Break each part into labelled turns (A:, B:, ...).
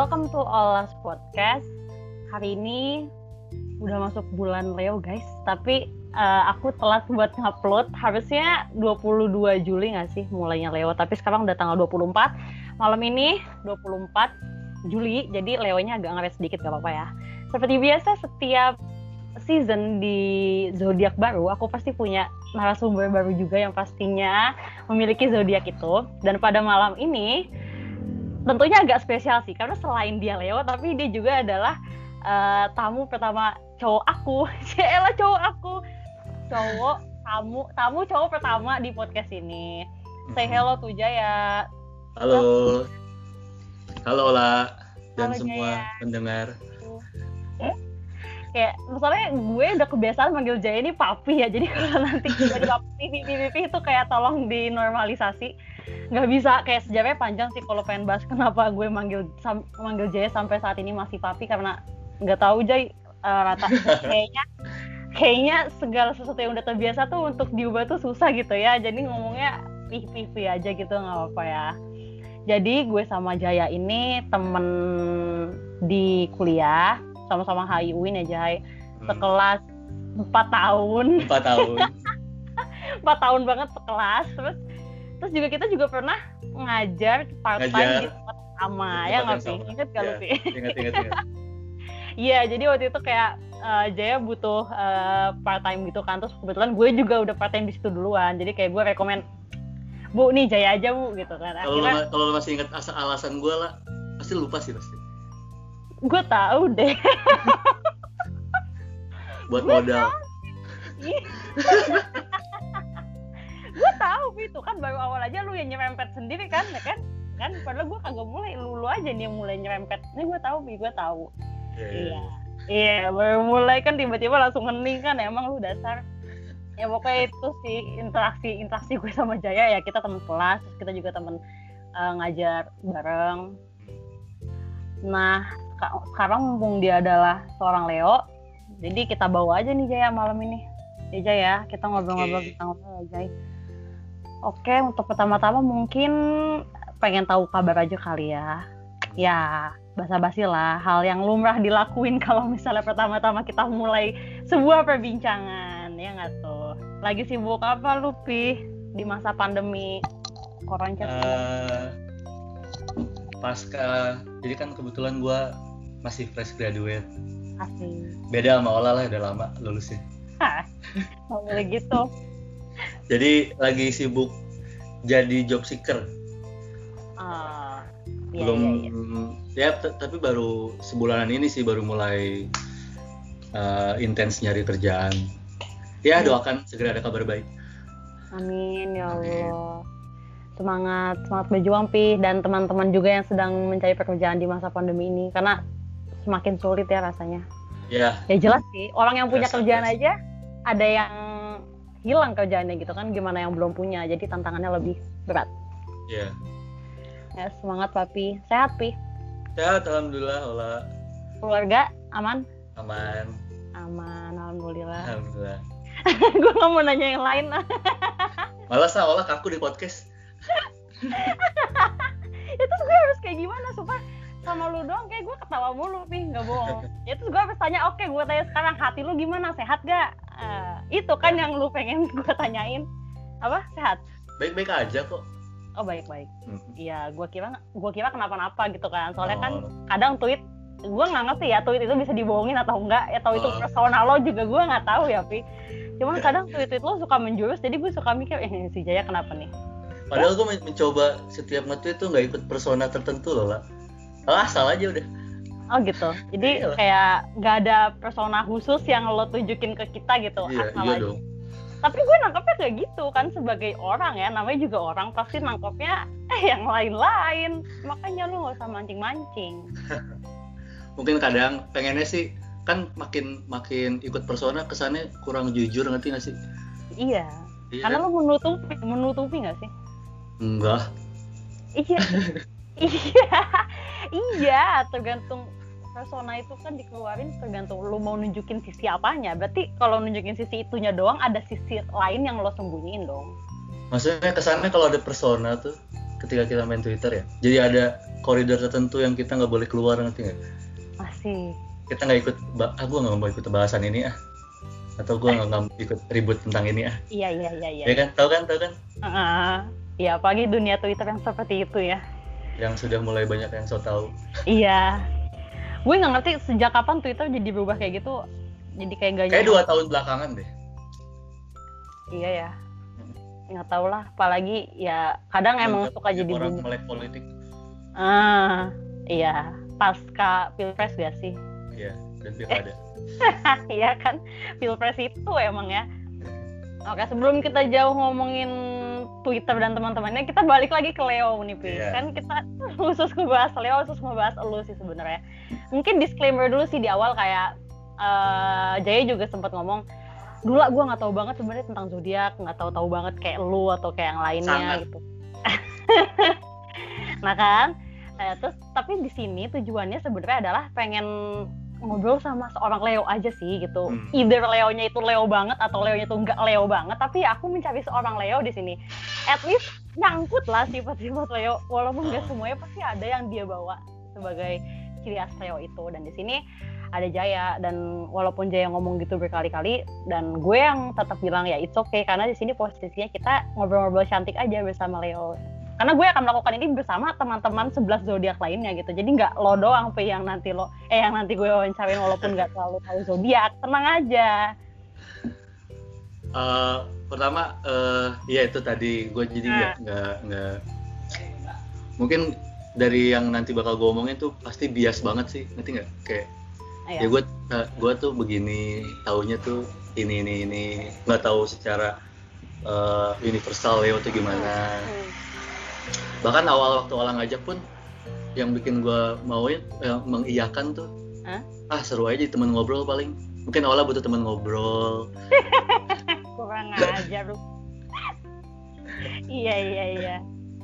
A: welcome to Olas Podcast. Hari ini udah masuk bulan Leo guys, tapi uh, aku telat buat ngupload. Harusnya 22 Juli nggak sih mulainya Leo, tapi sekarang udah tanggal 24. Malam ini 24 Juli, jadi Leonya agak ngeres sedikit gak apa-apa ya. Seperti biasa setiap season di zodiak baru, aku pasti punya narasumber baru juga yang pastinya memiliki zodiak itu. Dan pada malam ini tentunya agak spesial sih karena selain dia Leo tapi dia juga adalah uh, tamu pertama cowok aku. Ciela cowok aku. Cowok tamu tamu cowok pertama di podcast ini. Say mm-hmm. hello tuh Jaya.
B: Halo. Halo Ola dan halo, semua Jaya. pendengar.
A: Kayak misalnya gue udah kebiasaan manggil Jaya ini papi ya jadi kalau nanti tiba-tiba pipi pipi itu kayak tolong dinormalisasi nggak bisa kayak sejarahnya panjang sih kalau pengen bahas kenapa gue manggil sam, manggil Jaya sampai saat ini masih papi? Karena nggak tahu Jay. Uh, rata kayaknya kayaknya segala sesuatu yang udah terbiasa tuh untuk diubah tuh susah gitu ya. Jadi ngomongnya pih pih pih aja gitu nggak apa-apa ya. Jadi gue sama Jaya ini temen di kuliah sama-sama HIUIN ya Jay. Hmm. sekelas empat tahun.
B: Empat tahun.
A: Empat tahun banget sekelas terus terus juga kita juga pernah ngajar part time di tempat sama ya nggak sih? inget lu sih Iya, jadi waktu itu kayak uh, Jaya butuh uh, eh, part time gitu kan, terus kebetulan gue juga udah part time di situ duluan, jadi kayak gue rekomend Bu nih Jaya aja bu gitu kan.
B: Kalau kalau masih inget asal alasan gue lah, pasti lupa sih pasti.
A: Gue tahu deh.
B: Buat modal.
A: Gue tahu itu kan baru awal aja lu yang nyerempet sendiri kan ya kan? Kan padahal gue kagak mulai lu, lu aja nih yang mulai nyerempet. Ini gue tahu bi gue tahu. Yeah. iya iya, iya. Baru mulai kan tiba-tiba langsung ngening kan emang lu dasar. Ya pokoknya itu sih interaksi interaksi gue sama Jaya. Ya kita teman kelas kita juga teman uh, eh, ngajar bareng. Nah sekarang mumpung dia adalah seorang Leo jadi kita bawa aja nih Jaya malam ini. Ya Jaya kita ngobrol-ngobrol tentang Leo Jaya Oke, untuk pertama-tama mungkin pengen tahu kabar aja kali ya. Ya, basa-basi lah. Hal yang lumrah dilakuin kalau misalnya pertama-tama kita mulai sebuah perbincangan. Ya nggak tuh? Lagi sibuk apa lu, Pi? Di masa pandemi corona uh,
B: pasca jadi kan kebetulan gue masih fresh graduate
A: asik
B: beda sama Ola lah udah lama lulusnya
A: mau boleh gitu
B: jadi lagi sibuk jadi job seeker. Uh, belum iya, iya. ya tapi baru sebulanan ini sih baru mulai uh, intens nyari kerjaan. Ya hmm. doakan segera ada kabar baik.
A: Amin ya allah. Semangat semangat berjuang pi dan teman-teman juga yang sedang mencari pekerjaan di masa pandemi ini karena semakin sulit ya rasanya.
B: Ya.
A: Ya jelas sih orang yang punya kerjaan aja ada yang hilang kerjaannya gitu kan gimana yang belum punya. Jadi tantangannya lebih berat.
B: Iya.
A: Yeah. ya semangat papi. Sehat pi?
B: Sehat alhamdulillah olah
A: keluarga aman?
B: Aman.
A: Aman alhamdulillah.
B: Alhamdulillah.
A: Gue nggak mau nanya yang lain.
B: Malah sah olah kaku di podcast.
A: Itu gue harus kayak gimana supaya sama lu doang kayak gue ketawa mulu nih nggak bohong. Ya terus gue harus tanya oke okay, gue tanya sekarang hati lu gimana? Sehat gak uh, itu kan yang lu pengen gue tanyain. Apa? Sehat?
B: Baik-baik aja kok.
A: Oh baik-baik. Hmm. iya hmm. gue kira gue kira kenapa-napa gitu kan. Soalnya kan oh. kan kadang tweet gue nggak ngerti ya tweet itu bisa dibohongin atau enggak atau itu oh. personal lo juga gue nggak tahu ya pi. Cuman kadang tweet-tweet lo suka menjurus jadi gue suka mikir eh si Jaya kenapa nih?
B: Padahal gue mencoba setiap nge-tweet tuh nggak ikut persona tertentu loh lah oh, asal aja udah
A: Oh gitu. Jadi Iyalah. kayak nggak ada persona khusus yang lo tunjukin ke kita gitu.
B: Iya, iya dong.
A: Tapi gue nangkepnya kayak gitu kan sebagai orang ya, namanya juga orang pasti nangkepnya eh yang lain-lain. Makanya lo nggak usah mancing-mancing.
B: Mungkin kadang pengennya sih kan makin makin ikut persona kesannya kurang jujur ngerti gak sih?
A: Iya. iya Karena kan? lo menutupi menutupi nggak sih?
B: Enggak.
A: Iya. iya. Iya, tergantung persona itu kan dikeluarin tergantung lu mau nunjukin sisi apanya. Berarti kalau nunjukin sisi itunya doang ada sisi lain yang lo sembunyiin dong.
B: Maksudnya kesannya kalau ada persona tuh ketika kita main Twitter ya jadi ada koridor tertentu yang kita nggak boleh keluar nanti nggak?
A: Masih.
B: Kita nggak ikut ah gue nggak mau ikut bahasan ini ah. Atau gue nggak mau ikut ribut tentang ini ah.
A: Iya iya iya iya.
B: Ya kan? Tahu kan? Tahu kan?
A: Uh, ya apalagi dunia Twitter yang seperti itu ya
B: yang sudah mulai banyak yang so tahu
A: iya. Gue nggak ngerti sejak kapan Twitter jadi berubah kayak gitu. Jadi kayak gak
B: kayak dua tahun belakangan deh.
A: Iya ya. Nggak tahu lah apalagi ya kadang ya, emang suka jadi
B: orang melek politik.
A: Ah iya. Pasca pilpres gak sih?
B: Iya dan pilkada.
A: Iya kan? Pilpres itu emang ya. Oke sebelum kita jauh ngomongin Twitter dan teman-temannya kita balik lagi ke Leo nih Pi. Yeah. kan kita khusus ngebahas Leo khusus ngebahas elu sih sebenarnya mungkin disclaimer dulu sih di awal kayak uh, Jaya juga sempat ngomong dulu gue nggak tahu banget sebenarnya tentang zodiak nggak tahu tahu banget kayak lu atau kayak yang lainnya Sangat. gitu nah kan nah, terus tapi di sini tujuannya sebenarnya adalah pengen ngobrol sama seorang Leo aja sih gitu. Hmm. Either Leonya itu Leo banget atau Leonya itu enggak Leo banget, tapi aku mencari seorang Leo di sini. At least nyangkut lah sifat-sifat Leo, walaupun enggak semuanya pasti ada yang dia bawa sebagai ciri khas Leo itu. Dan di sini ada Jaya dan walaupun Jaya ngomong gitu berkali-kali dan gue yang tetap bilang ya it's okay karena di sini posisinya kita ngobrol-ngobrol cantik aja bersama Leo karena gue akan melakukan ini bersama teman-teman 11 zodiak lainnya gitu. Jadi nggak lo doang pe yang nanti lo eh yang nanti gue wawancarin walaupun nggak terlalu tahu zodiak. Tenang aja.
B: Uh, pertama uh, ya itu tadi. Gue jadi nggak nah. nggak nggak. Mungkin dari yang nanti bakal gue omongin tuh pasti bias banget sih. Nanti nggak? Kayak ya gue uh, gue tuh begini taunya tuh ini ini ini. Nggak tahu secara uh, universal ya atau gimana. Hmm bahkan awal waktu olah ngajak pun yang bikin gue mauin yang mengiyakan tuh huh? ah seru aja temen ngobrol paling. Mungkin awalnya butuh temen ngobrol.
A: Kurang ajar lu iya iya iya.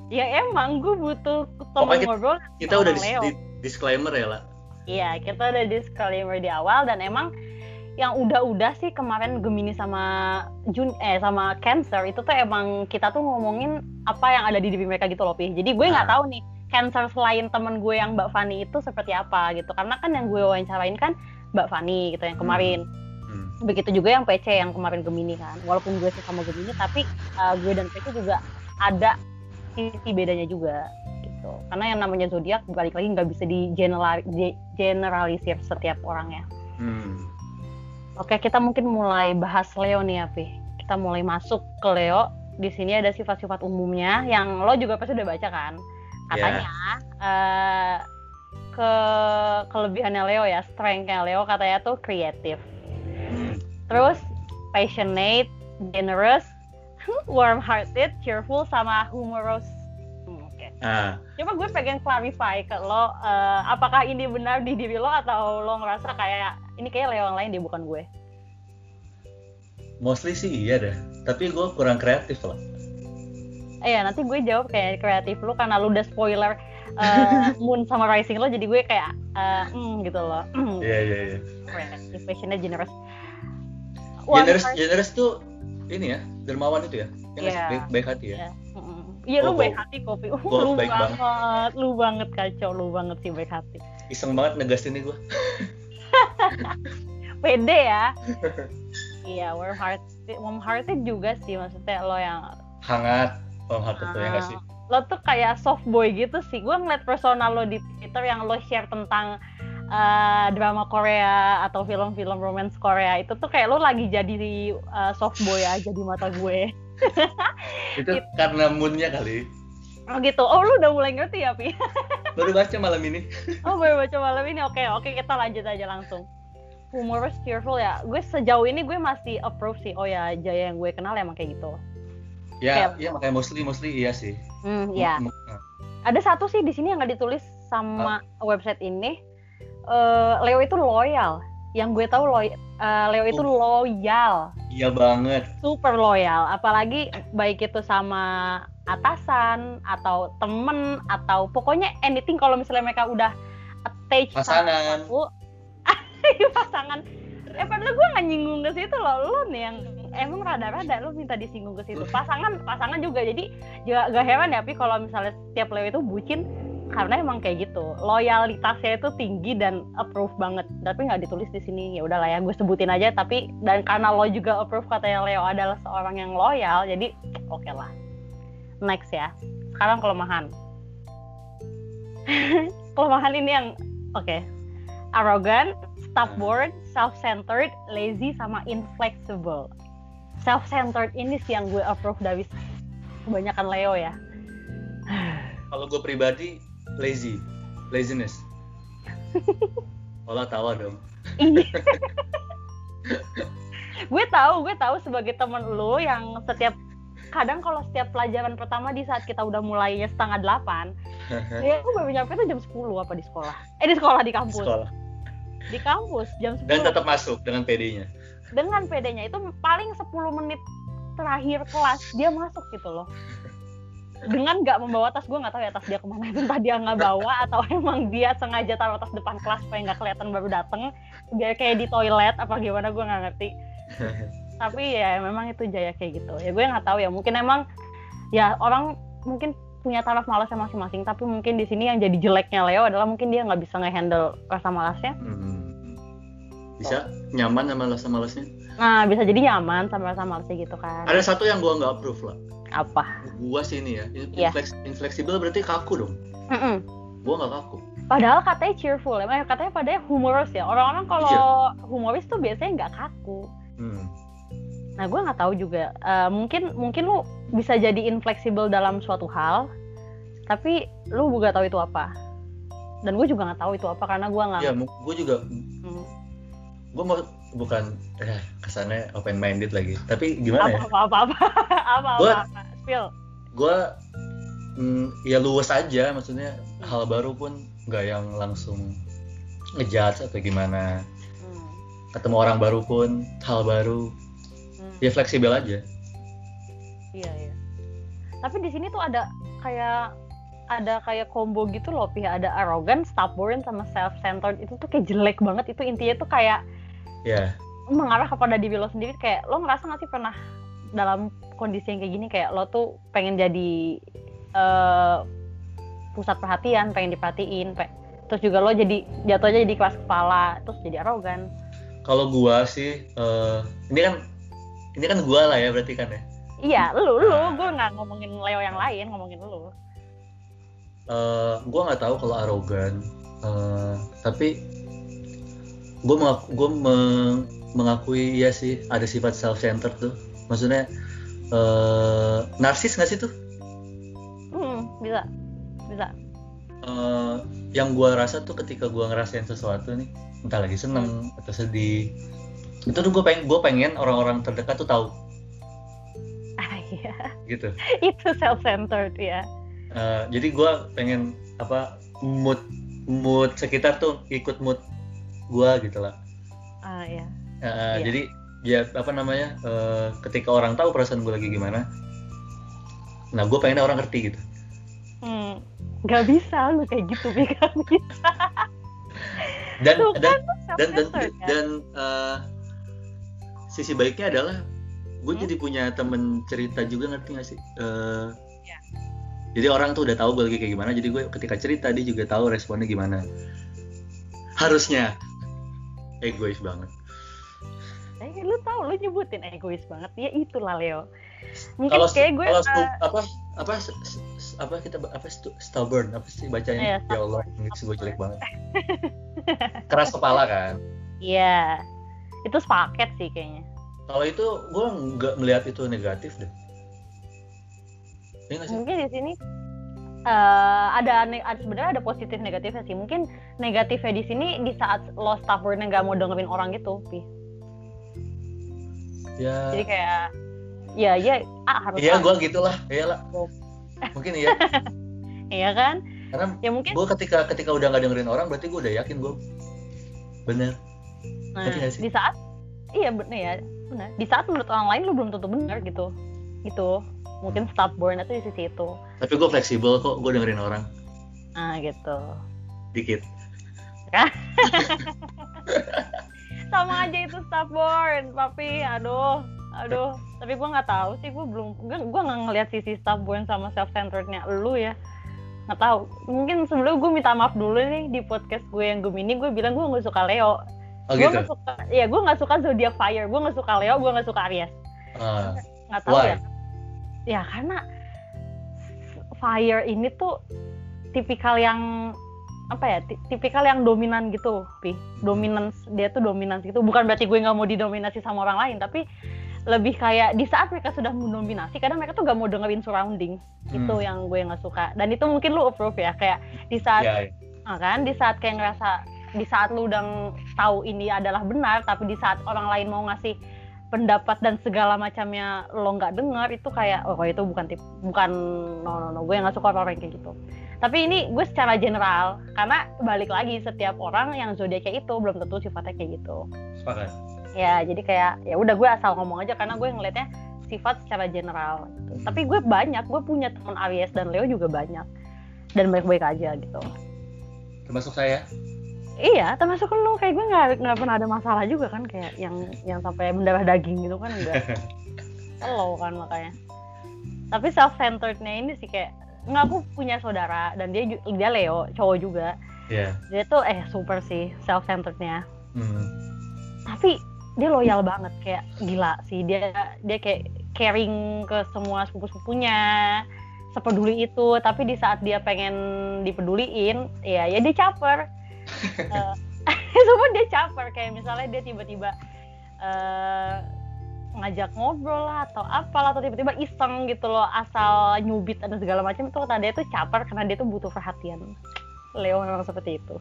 A: Ya emang gue butuh temen ngobrol
B: kita udah di, di, disclaimer ya lah
A: iya kita udah disclaimer di awal dan emang yang udah-udah sih kemarin Gemini sama Jun eh sama Cancer itu tuh emang kita tuh ngomongin apa yang ada di diri mereka gitu loh Pi. Jadi gue nggak nah. tahu nih Cancer selain temen gue yang Mbak Fani itu seperti apa gitu. Karena kan yang gue wawancarain kan Mbak Fani gitu yang kemarin. Hmm. Hmm. Begitu juga yang PC yang kemarin Gemini kan. Walaupun gue sih sama Gemini tapi uh, gue dan PC juga ada sisi bedanya juga gitu. Karena yang namanya zodiak balik lagi nggak bisa di generalisir setiap orangnya. Hmm Oke, kita mungkin mulai bahas Leo nih ya, Pi. Kita mulai masuk ke Leo. Di sini ada sifat-sifat umumnya yang lo juga pasti udah baca kan. Katanya yeah. Iya. uh, ke kelebihannya Leo ya, strengthnya Leo katanya tuh kreatif. Terus passionate, generous, warm-hearted, cheerful, sama humorous. Hmm, Oke. Okay. Uh. Coba gue pengen clarify ke lo, uh, apakah ini benar di diri lo atau lo ngerasa kayak ini kayak Leo yang lain dia bukan gue.
B: Mostly sih iya deh. Tapi gue kurang kreatif lah.
A: Iya nanti gue jawab kayak kreatif lu karena lu udah spoiler uh, Moon sama Rising lo jadi gue kayak uh, mm, gitu loh.
B: Iya iya iya.
A: Kreatif passionnya generous.
B: Generous generous tuh ini ya dermawan itu ya? Yang yeah. baik, baik hati ya?
A: Iya lu baik hati kopi. Uh, lu baik banget, banget, lu banget kacau, lu banget sih baik hati.
B: Iseng banget negas ini gue.
A: pede ya iya warm hearted warm hearted juga sih maksudnya lo yang
B: hangat warm hearted tuh ya gak sih
A: lo tuh kayak soft boy gitu sih gue ngeliat personal lo di Twitter yang lo share tentang uh, drama Korea atau film-film romance Korea itu tuh kayak lo lagi jadi uh, soft boy aja di mata gue
B: itu gitu. karena moodnya kali
A: Oh gitu. Oh lu udah mulai ngerti ya, Pi?
B: baru baca malam ini.
A: oh, baru baca malam ini. Oke, oke kita lanjut aja langsung. Humorous, cheerful ya. Gue sejauh ini gue masih approve sih. Oh ya, Jaya yang gue kenal emang kayak gitu.
B: Ya, iya makanya mostly mostly iya sih.
A: Hmm, ya. Ada satu sih di sini yang nggak ditulis sama oh. website ini. Uh, Leo itu loyal. Yang gue tahu lo, uh, Leo itu oh. loyal.
B: Iya banget.
A: Super loyal. Apalagi baik itu sama atasan atau temen atau pokoknya anything kalau misalnya mereka udah attach
B: pasangan
A: sama aku pasangan. Eh padahal gue nggak nyinggung ke situ loh. Lu nih yang emang rada-rada lu minta disinggung ke situ. Pasangan pasangan juga. Jadi juga gak heran ya tapi kalau misalnya setiap Leo itu bucin karena emang kayak gitu. Loyalitasnya itu tinggi dan approve banget. Tapi nggak ditulis di sini. Ya udahlah ya gue sebutin aja. Tapi dan karena lo juga approve katanya Leo adalah seorang yang loyal jadi oke okay lah. Next ya. Sekarang kelemahan. Kelemahan ini yang oke. Okay. arrogant stubborn self-centered lazy sama inflexible. Self-centered ini sih yang gue approve dari kebanyakan Leo ya.
B: Kalau gue pribadi lazy. Laziness. Olah tawa dong.
A: Iya. gue tahu gue tahu sebagai temen lu yang setiap kadang kalau setiap pelajaran pertama di saat kita udah mulainya setengah delapan ya aku baru nyampe tuh jam 10 apa di sekolah? Eh di sekolah di kampus. Sekolah. Di kampus jam 10
B: dan tetap masuk dengan PD-nya
A: dengan PD-nya itu paling 10 menit terakhir kelas dia masuk gitu loh. Dengan nggak membawa tas gue nggak tahu ya tas dia ke mana entah dia nggak bawa atau emang dia sengaja taruh tas depan kelas supaya nggak kelihatan baru dateng biar kayak di toilet apa gimana gue nggak ngerti. Tapi ya memang itu jaya kayak gitu. Ya gue nggak tahu ya mungkin emang ya orang mungkin punya taraf malasnya masing-masing tapi mungkin di sini yang jadi jeleknya Leo adalah mungkin dia nggak bisa ngehandle rasa malasnya. Hmm.
B: Bisa nyaman sama rasa malasnya
A: nah bisa jadi nyaman sama rasa malasnya gitu kan
B: ada satu yang gue nggak approve lah
A: apa
B: gua sih ini ya iya. inflex yeah. infleksibel berarti kaku dong mm -mm. gua nggak kaku
A: padahal katanya cheerful emang katanya padahal humoris ya orang-orang kalau iya. humoris tuh biasanya nggak kaku hmm. nah gue nggak tahu juga uh, mungkin mungkin lu bisa jadi infleksibel dalam suatu hal tapi lu juga tahu itu apa dan gue juga nggak tahu itu apa karena gue nggak
B: ya gue juga. Gue mau bukan eh kesannya open minded lagi. Tapi gimana
A: apa, ya? Apa apa apa apa?
B: Gua, apa gue mm, ya luas aja maksudnya hmm. hal baru pun nggak yang langsung ngejudge atau gimana. Hmm. ketemu orang baru pun hal baru hmm. ya fleksibel aja.
A: Iya iya. Tapi di sini tuh ada kayak ada kayak combo gitu loh pihak ada arrogant, stubborn sama self-centered. Itu tuh kayak jelek banget. Itu intinya tuh kayak
B: yeah.
A: mengarah kepada diri lo sendiri kayak lo ngerasa gak sih pernah dalam kondisi yang kayak gini kayak lo tuh pengen jadi uh, pusat perhatian pengen diperhatiin pe terus juga lo jadi jatuhnya jadi kelas kepala terus jadi arogan
B: kalau gua sih uh, ini kan ini kan gua lah ya berarti kan ya
A: iya lu lu nah. gua nggak ngomongin Leo yang lain ngomongin lu
B: uh, gua nggak tahu kalau arogan uh, tapi gue mengaku, gue meng, mengakui ya sih ada sifat self center tuh. Maksudnya uh, narsis nggak sih tuh?
A: Hmm, bisa. Bisa.
B: Uh, yang gue rasa tuh ketika gue ngerasain sesuatu nih entah lagi seneng atau sedih itu tuh gue pengen gue pengen orang-orang terdekat tuh tahu.
A: Ah, iya.
B: gitu.
A: Itu self centered ya.
B: Uh, jadi gue pengen apa mood mood sekitar tuh ikut mood gue gitu lah.
A: Ah iya.
B: Uh, iya. jadi ya apa namanya uh, ketika orang tahu perasaan gue lagi gimana nah gue pengen orang ngerti gitu.
A: Hmm, gak bisa lu kayak gitu gak bisa.
B: Dan Tuh, dan, kan, dan dan dan, dan uh, sisi baiknya adalah gue hmm? jadi punya temen cerita juga ngerti gak sih? Uh, ya. jadi orang tuh udah tahu gue lagi kayak gimana jadi gue ketika cerita dia juga tahu responnya gimana. Harusnya egois banget.
A: Eh lu tau lu nyebutin egois banget. Ya itulah Leo. Mungkin kalau, kayak gue
B: kalau uh, apa apa apa kita apa stubborn apa sih bacanya? Ya, ya Allah Inggris gue jelek banget. Keras kepala kan?
A: Iya. Itu sepaket sih kayaknya.
B: Kalau itu gue nggak melihat itu negatif deh.
A: Ya, mungkin di sini uh, ada, ada sebenarnya ada positif negatifnya sih. Mungkin negatifnya di sini di saat lo stubborn nggak mau dengerin orang gitu, pi.
B: Ya.
A: Jadi kayak ya ya ah, harus.
B: Iya, gue gitulah. Iyalah. Mungkin iya.
A: iya kan?
B: Karena ya mungkin gue ketika ketika udah nggak dengerin orang berarti gue udah yakin gue bener.
A: Nah, di saat iya bener ya benar. Di saat menurut orang lain lu belum tentu benar gitu. Gitu mungkin stubborn itu di sisi itu.
B: Tapi gue fleksibel kok gue dengerin orang.
A: Ah gitu.
B: Dikit.
A: Sama aja itu stubborn tapi aduh aduh. Tapi gue nggak tahu sih gue belum gue nggak ngeliat sisi stubborn sama self centerednya lu ya nggak tahu. Mungkin sebelum gue minta maaf dulu nih di podcast gue yang Gemini gue bilang gue nggak suka Leo.
B: Oh,
A: gue
B: gitu?
A: nggak suka ya gue nggak suka zodiak fire gue nggak suka Leo gue nggak suka Aries.
B: Ah,
A: nggak tahu
B: why?
A: ya ya karena fire ini tuh tipikal yang apa ya ti- tipikal yang dominan gitu pi dominance dia tuh dominans gitu bukan berarti gue nggak mau didominasi sama orang lain tapi lebih kayak di saat mereka sudah mendominasi kadang mereka tuh gak mau dengerin surrounding itu
B: Hmm.
A: yang gue nggak suka dan itu mungkin lu approve ya kayak di saat
B: ya, ya.
A: Ah, kan di saat kayak ngerasa di saat lu udah tahu ini adalah benar tapi di saat orang lain mau ngasih pendapat dan segala macamnya lo nggak dengar itu kayak oh itu bukan tip bukan no no no gue nggak suka orang kayak gitu. Tapi ini gue secara general karena balik lagi setiap orang yang zodiaknya itu belum tentu sifatnya kayak gitu.
B: Sepakat.
A: Ya jadi kayak ya udah gue asal ngomong aja karena gue ngelihatnya sifat secara general gitu. tapi gue banyak gue punya teman Aries dan Leo juga banyak. Dan baik-baik aja gitu.
B: Termasuk saya
A: Iya, termasuk lu kayak gue nggak nggak pernah ada masalah juga kan kayak yang yang sampai mendarah daging gitu kan enggak. Lo kan makanya. Tapi self centerednya ini sih kayak nggak aku punya saudara dan dia dia Leo cowok juga.
B: ya
A: Dia tuh eh super sih self centerednya.
B: hmm.
A: Tapi dia loyal banget kayak gila sih dia dia kayak caring ke semua sepupu-sepupunya sepeduli itu tapi di saat dia pengen dipeduliin ya ya dia caper Eh, semua dia caper kayak misalnya dia tiba-tiba eh, ngajak ngobrol lah atau apalah atau tiba-tiba iseng gitu loh asal nyubit dan segala macam itu kata dia tuh caper karena dia tuh butuh perhatian. Leo memang seperti itu.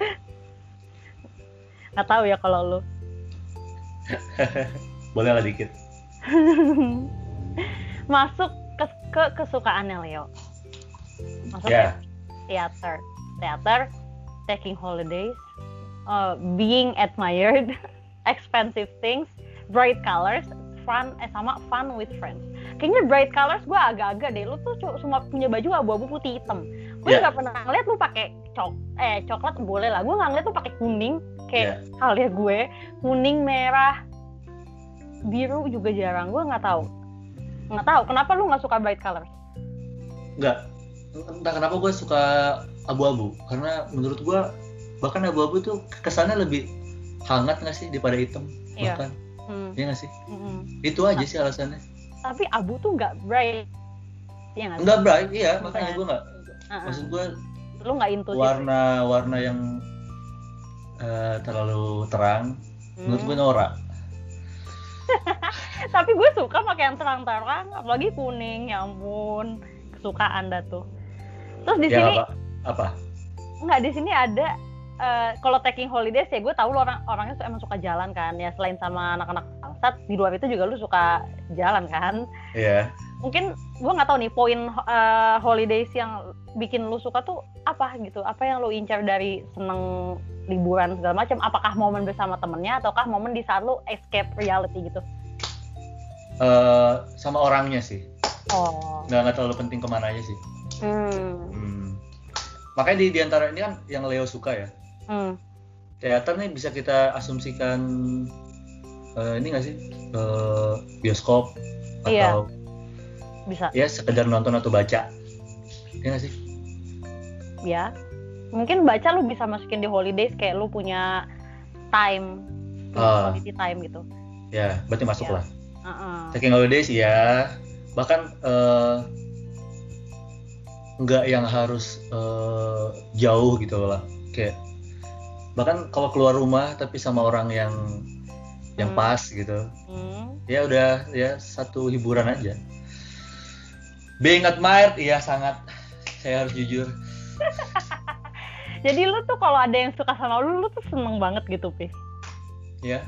A: Nggak tahu ya kalau lu.
B: Boleh lah dikit.
A: Masuk ke, ke kesukaannya Leo. Masuk
B: ya.
A: ke teater. Teater taking holidays uh, being admired expensive things bright colors fun eh sama fun with friends. Kayaknya bright colors gue agak-agak deh. Lu tuh cu- cuma punya baju abu-abu putih hitam. Gue
B: Yeah.
A: nggak pernah ngeliat lu pakai cok eh coklat boleh lah. Gue nggak ngeliat lu pakai kuning kayak
B: Yeah.
A: halnya gue. Kuning merah biru juga jarang. Gue nggak tahu. Nggak tahu kenapa lu nggak suka bright colors?
B: Nggak entah kenapa gue suka abu-abu. Karena menurut gue bahkan abu-abu tuh kesannya lebih hangat nggak sih daripada hitam
A: Iya.
B: bahkan?
A: Hmm,
B: Iya nggak sih?
A: Mm-mm.
B: itu aja sih alasannya.
A: Tapi abu tuh nggak bright. Nggak
B: enggak bright iya. Makanya gue nggak
A: Uh-uh.
B: maksud gue
A: lu nggak intuitif
B: warna warna yang eh, terlalu terang menurut gue norak.
A: Tapi gue suka pakai yang terang-terang apalagi kuning ya ampun. Kesukaan dah tuh terus di
B: ya
A: sini
B: apa? Apa?
A: Nggak di sini ada eh, kalau taking holidays ya gue tahu lu orang orangnya emang suka jalan kan ya selain sama anak-anak bangsat di luar itu juga lu suka jalan kan.
B: Iya.
A: Mungkin gue nggak tahu nih poin eh, holidays yang bikin lu suka tuh apa gitu? Apa yang lu incar dari seneng liburan segala macam? Apakah momen bersama temennya ataukah momen di saat lu escape reality gitu?
B: Eh, sama orangnya sih.
A: Oh.
B: Nggak nggak terlalu penting ke mana aja sih
A: hmm.
B: Hmm. makanya di di antara ini kan yang Leo suka ya
A: Hmm.
B: teater nih bisa kita asumsikan eh, ini nggak sih Eh, bioskop
A: Iya.
B: atau
A: bisa
B: ya sekedar nonton atau baca ya nggak sih
A: ya mungkin baca lu bisa masukin di holidays kayak lu punya time
B: Ah.
A: quality time gitu
B: ya berarti masuk
A: Iya.
B: lah
A: Heeh.
B: taking holidays ya bahkan eh, nggak yang harus eh, jauh gitu lah. Kayak bahkan kalau keluar rumah tapi sama orang yang yang
A: Hmm.
B: pas gitu
A: Hmm.
B: ya udah ya satu hiburan aja. Being admired iya sangat. Saya harus jujur.
A: Jadi lu tuh kalau ada yang suka sama lu lu tuh seneng banget gitu pi?
B: Ya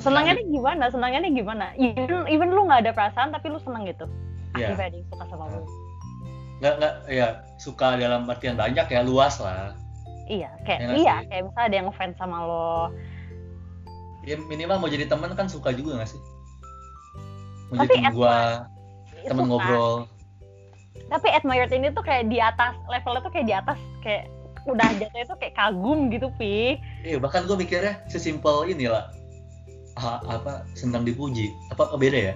A: senangnya nih gimana? Senangnya nih gimana? Even even lu nggak ada perasaan tapi lu seneng gitu akibat ada yang suka sama lu.
B: Nggak nggak ya suka dalam artian banyak ya luas lah.
A: Iya kayak
B: Ya
A: iya
B: sih?
A: kayak misalnya ada yang ngefans sama lo.
B: Ya minimal mau jadi teman kan suka juga nggak sih? Mau
A: Tapi
B: jadi temen gua temen
A: Suka.
B: ngobrol.
A: Tapi admired ini tuh kayak di atas levelnya tuh kayak di atas kayak udah jatuhnya tuh kayak kagum gitu pi.
B: Iya, bahkan gue mikirnya sesimpel inilah. Ha, apa senang dipuji. Apa beda ya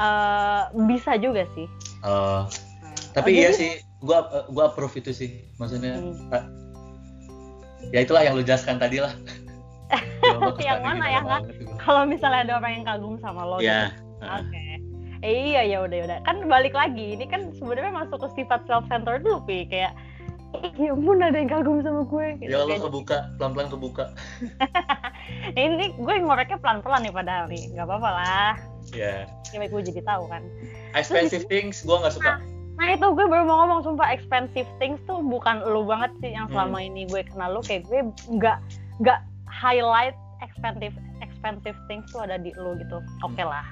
A: uh, bisa juga sih
B: uh, hmm. tapi oh, iya jadi... sih gua gua approve itu sih maksudnya hmm. ya itulah yang lu jelaskan tadi lah
A: yang mana ya nggak kalau misalnya ada orang yang kagum sama lo
B: yeah.
A: gitu. oke okay. eh, iya ya udah udah kan balik lagi ini kan sebenarnya masuk ke sifat self centered dulu pi kayak ya ampun ada yang kagum sama gue
B: gitu. ya Allah kebuka pelan-pelan kebuka
A: ini gue ngoreknya pelan-pelan nih padahal nih nggak apa-apa lah
B: ya
A: yeah. gue jadi tahu kan.
B: Expensive Terus, things gue nggak suka.
A: Nah, nah itu gue baru mau ngomong sumpah expensive things tuh bukan lu banget sih yang selama hmm. ini gue kenal lu. Kayak gue nggak nggak highlight expensive expensive things tuh ada di lu gitu. Oke okay lah.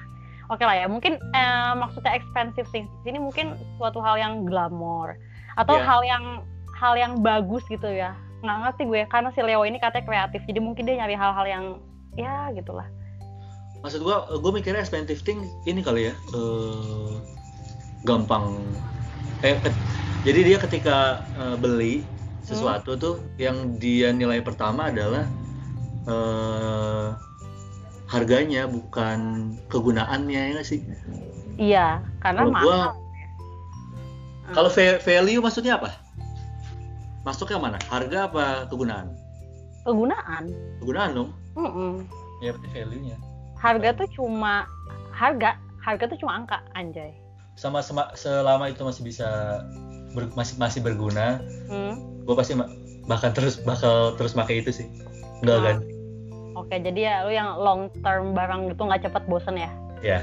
A: Oke okay lah ya mungkin eh, maksudnya expensive things ini mungkin suatu hal yang glamor atau yeah. hal yang hal yang bagus gitu ya. Nggak ngerti gue karena si Leo ini katanya kreatif jadi mungkin dia nyari hal-hal yang ya gitulah
B: maksud gue gue mikirnya expensive thing ini kali ya uh, gampang. Eh, eh, jadi dia ketika uh, beli sesuatu hmm. tuh yang dia nilai pertama adalah uh, harganya bukan kegunaannya ya sih?
A: Iya karena mahal gua,
B: kalau value maksudnya apa? Masuknya mana? Harga apa kegunaan?
A: Kegunaan.
B: Kegunaan dong.
A: Mm -mm.
B: ya berarti value nya
A: harga tuh cuma harga harga tuh cuma angka anjay.
B: Sama sema, selama itu masih bisa ber, masih masih berguna hmm. gue pasti bahkan terus bakal terus pakai itu sih. Enggak oh. kan?
A: Oke jadi ya lu yang long term barang itu nggak cepat bosan ya?
B: Ya.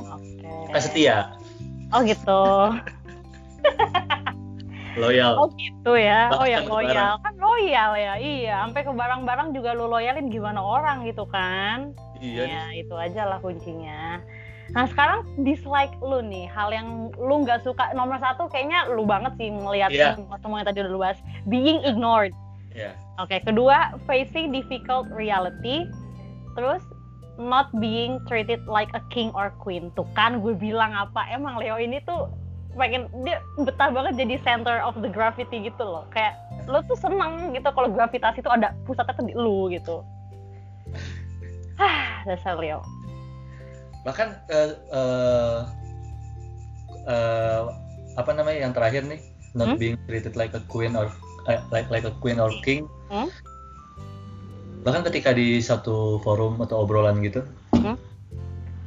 B: Oke. Okay. setia.
A: Oh gitu.
B: Loyal.
A: Oh gitu ya. Oh yang loyal. Kan loyal ya iya. Sampai ke barang-barang juga lu loyalin gimana orang gitu kan
B: iya.
A: Ya, itu aja lah kuncinya. Nah sekarang dislike lu nih hal yang lu nggak suka nomor satu kayaknya lu banget sih melihat yeah. semua yang tadi udah lu bahas being ignored.
B: Yeah.
A: oke okay, kedua facing difficult reality. Terus not being treated like a king or queen. Tuh kan gue bilang apa emang Leo ini tuh pengen dia betah banget jadi center of the gravity gitu loh. Kayak lo tuh seneng gitu kalau gravitasi itu ada pusatnya tuh di lu gitu ah dasar Leo
B: bahkan uh, uh, uh, apa namanya yang terakhir nih not hmm? being treated like a queen or uh, like like a queen or king hmm? bahkan ketika di satu forum atau obrolan gitu hmm?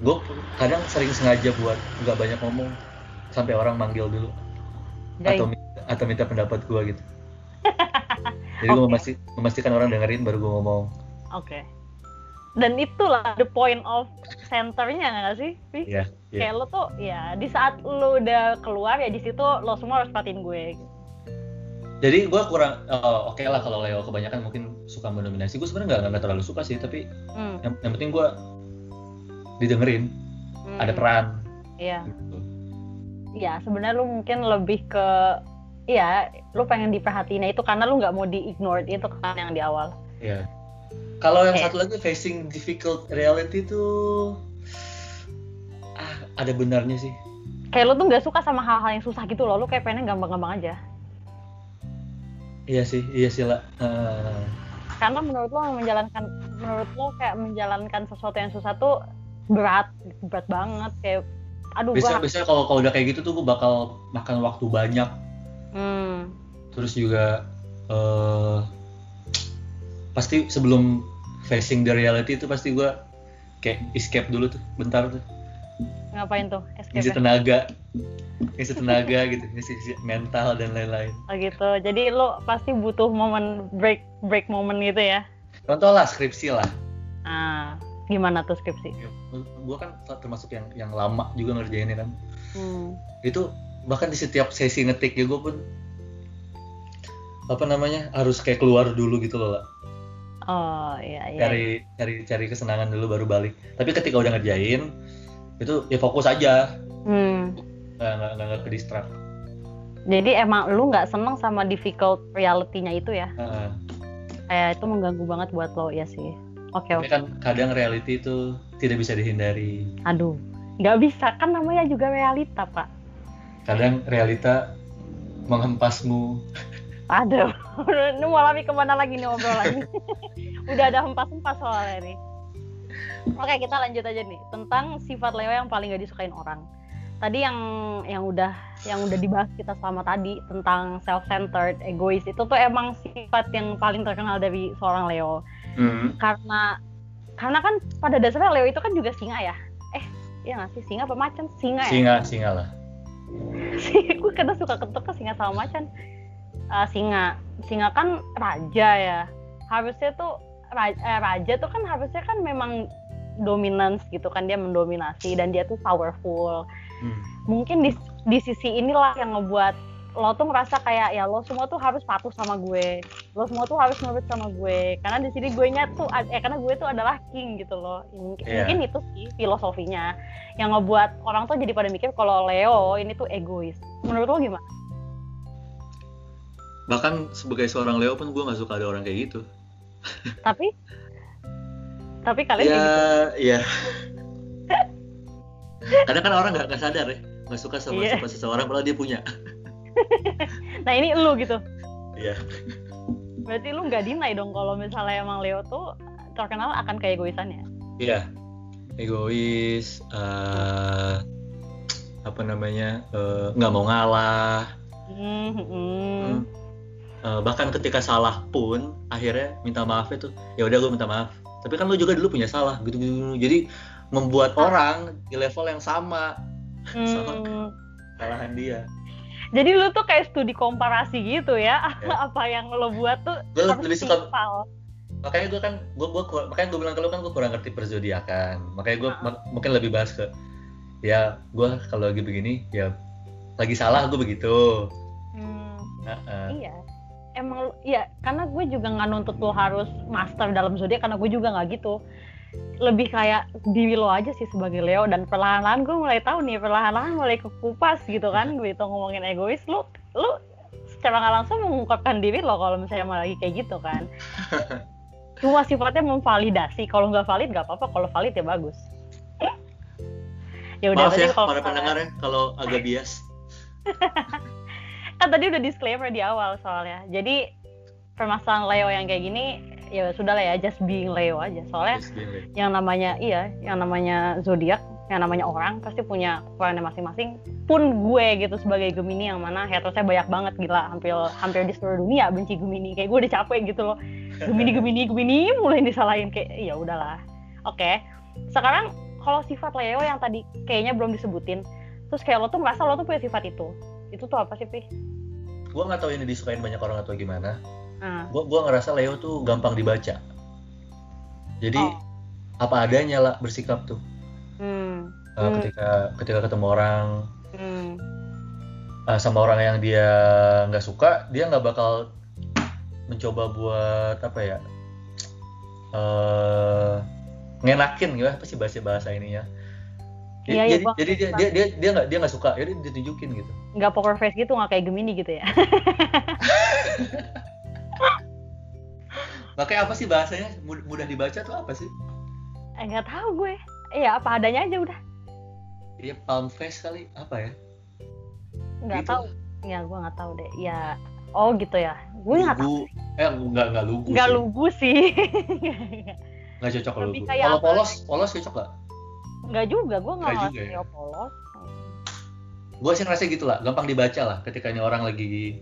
B: gue kadang sering sengaja buat nggak banyak ngomong sampai orang manggil dulu atau atau minta pendapat gue gitu jadi okay. gue memastik, memastikan orang dengerin baru gue ngomong
A: oke okay. Dan itulah the point of centernya nggak sih
B: Iya. Yeah, yeah.
A: kayak lo tuh ya di saat lo udah keluar ya di situ lo semua harus perhatiin gue
B: jadi gue kurang oh, oke okay lah kalau Leo kebanyakan mungkin suka mendominasi gue sebenarnya nggak nggak terlalu suka sih tapi hmm. yang, yang penting gue didengerin hmm. ada peran
A: iya gitu ya sebenarnya lu mungkin lebih ke ya lu pengen diperhatiin itu karena lu nggak mau di ignore itu kan yang di awal
B: iya kalau yang okay. satu lagi facing difficult reality itu ah ada benarnya sih.
A: Kayak lu tuh nggak suka sama hal-hal yang susah gitu loh lu kayak pengen gampang-gampang aja.
B: Iya sih iya sih lah uh...
A: karena menurut lo menjalankan menurut lo kayak menjalankan sesuatu yang susah tuh berat berat banget kayak aduh
B: bisa gua... bisa kalau kalau udah kayak gitu tuh gue bakal makan waktu banyak.
A: Hmm.
B: terus juga uh, pasti sebelum facing the reality itu pasti gue kayak escape dulu tuh bentar tuh
A: ngapain tuh
B: escape ngisi ya? tenaga ngisi tenaga gitu ngisi mental dan lain-lain
A: oh gitu jadi lo pasti butuh momen break break momen gitu ya
B: contoh lah skripsi lah
A: ah Gimana tuh skripsi?
B: Ya, gue kan termasuk yang yang lama juga ngerjainnya kan. Hmm. Itu bahkan di setiap sesi ngetik ya gue pun apa namanya harus kayak keluar dulu gitu loh lah.
A: Oh iya iya.
B: Cari cari cari kesenangan dulu baru balik. Tapi ketika udah ngerjain itu ya fokus aja.
A: Hmm.
B: Nggak nggak nggak ke distract.
A: Jadi emang lu nggak seneng sama difficult reality-nya itu ya?
B: Uh.
A: Kayak itu mengganggu banget buat lo ya sih. Oke,
B: okay, Tapi kan kadang reality itu tidak bisa dihindari.
A: Aduh, nggak bisa kan namanya juga realita pak.
B: Kadang realita menghempasmu.
A: Aduh, ini mau lari ke mana lagi nih ngobrol lagi? Udah ada hempas-hempas soalnya nih. Oke, kita lanjut aja nih tentang sifat Leo yang paling gak disukain orang. Tadi yang yang udah yang udah dibahas kita selama tadi tentang self-centered, egois itu tuh emang sifat yang paling terkenal dari seorang Leo. Mm. Karena karena kan pada dasarnya Leo itu kan juga singa ya. Eh, iya nggak sih singa apa macan? Singa ya.
B: Singa, singa lah.
A: gue kadang suka ketuk ke singa sama macan. Uh, singa, singa kan raja ya. Harusnya tuh raja, eh, raja tuh kan harusnya kan memang dominance gitu kan dia mendominasi dan dia tuh powerful. Hmm. mungkin di di sisi inilah yang ngebuat lo tuh merasa kayak ya lo semua tuh harus patuh sama gue. Lo semua tuh harus nurut sama gue. Karena di sini gue nya tuh eh karena gue tuh adalah king gitu loh. Mungkin, yeah. mungkin itu sih filosofinya yang ngebuat orang tuh jadi pada mikir kalau Leo ini tuh egois. Menurut lo gimana
B: bahkan sebagai seorang Leo pun gue nggak suka ada orang kayak gitu
A: tapi tapi kalian
B: ya, gitu. Iya. Kadang kan orang nggak sadar ya, nggak suka sama, yeah. sama seseorang kalau dia punya.
A: nah ini lu gitu.
B: Iya.
A: Berarti lu nggak dinai dong kalau misalnya emang Leo tuh terkenal akan keegoisannya.
B: Iya. Egois, uh, apa namanya, eh, nggak uh, mau ngalah. Mm -hmm. hmm. Uh, bahkan ketika salah pun akhirnya minta maaf itu ya udah gue minta maaf tapi kan lo juga dulu punya salah gitu gitu jadi membuat ah. orang di level yang sama hmm. sama kesalahan dia
A: jadi lu tuh kayak studi komparasi gitu ya, ya. apa yang lo buat tuh
B: gue lebih suka makanya gue kan gue gue makanya gue bilang ke lu kan gue kurang ngerti perzodiakan makanya gue nah. mungkin lebih bahas ke ya gue kalau lagi begini ya lagi salah gue begitu
A: hmm. uh -uh. iya emang ya karena gue juga nggak nuntut lo harus master dalam zodiak karena gue juga nggak gitu. Lebih kayak diri lo aja sih sebagai Leo dan perlahan-lahan gue mulai tahu nih perlahan-lahan mulai kekupas gitu kan gue itu ngomongin egois lo lo secara nggak langsung mengungkapkan diri lo kalau misalnya malah lagi kayak gitu kan. Cuma sifatnya memvalidasi kalau nggak valid nggak apa-apa kalau valid ya bagus.
B: Ya udah Maaf ya para pendengar ya kalau agak bias
A: kan tadi udah disclaimer di awal soalnya. Jadi permasalahan Leo yang kayak gini ya sudah lah ya just being Leo aja. Soalnya yang namanya iya yang namanya zodiak yang namanya orang pasti punya kekurangannya masing-masing. Pun gue gitu sebagai Gemini yang mana haters banyak banget gila. Hampir hampir di seluruh dunia benci Gemini. Kayak gue udah capek gitu loh. Gemini Gemini Gemini mulai disalahin kayak ya udahlah. Oke. Okay. sekarang kalau sifat Leo yang tadi kayaknya belum disebutin terus kayak lo tuh merasa lo tuh punya sifat itu itu tuh apa sih Pi?
B: gue nggak tahu ini disukain banyak orang atau gimana hmm. gue gua ngerasa Leo tuh gampang dibaca jadi oh. apa adanya lah bersikap tuh hmm. Uh, hmm. ketika ketika ketemu orang hmm. uh, sama orang yang dia nggak suka dia nggak bakal mencoba buat apa ya uh, ngenakin gitu apa sih bahasa bahasa ininya Iya, jadi, iya, jadi dia, dia dia dia nggak dia nggak suka, jadi ditunjukin gitu.
A: Nggak poker face gitu, nggak kayak Gemini gitu ya.
B: Makanya apa sih bahasanya mudah dibaca tuh apa sih?
A: Eh, nggak tahu gue. Iya apa adanya aja udah.
B: Iya palm face kali apa ya?
A: Nggak gitu. tahu. Ya gue nggak tahu deh. Ya oh gitu ya. Gue nggak tahu.
B: Eh nggak nggak lugu.
A: Nggak lugu sih.
B: nggak cocok lugu. Kalau polos polos cocok gak?
A: Enggak juga, gue nggak ngerasa ya. polos.
B: Gue sih ngerasa gitu lah, gampang dibaca lah ketika ini orang lagi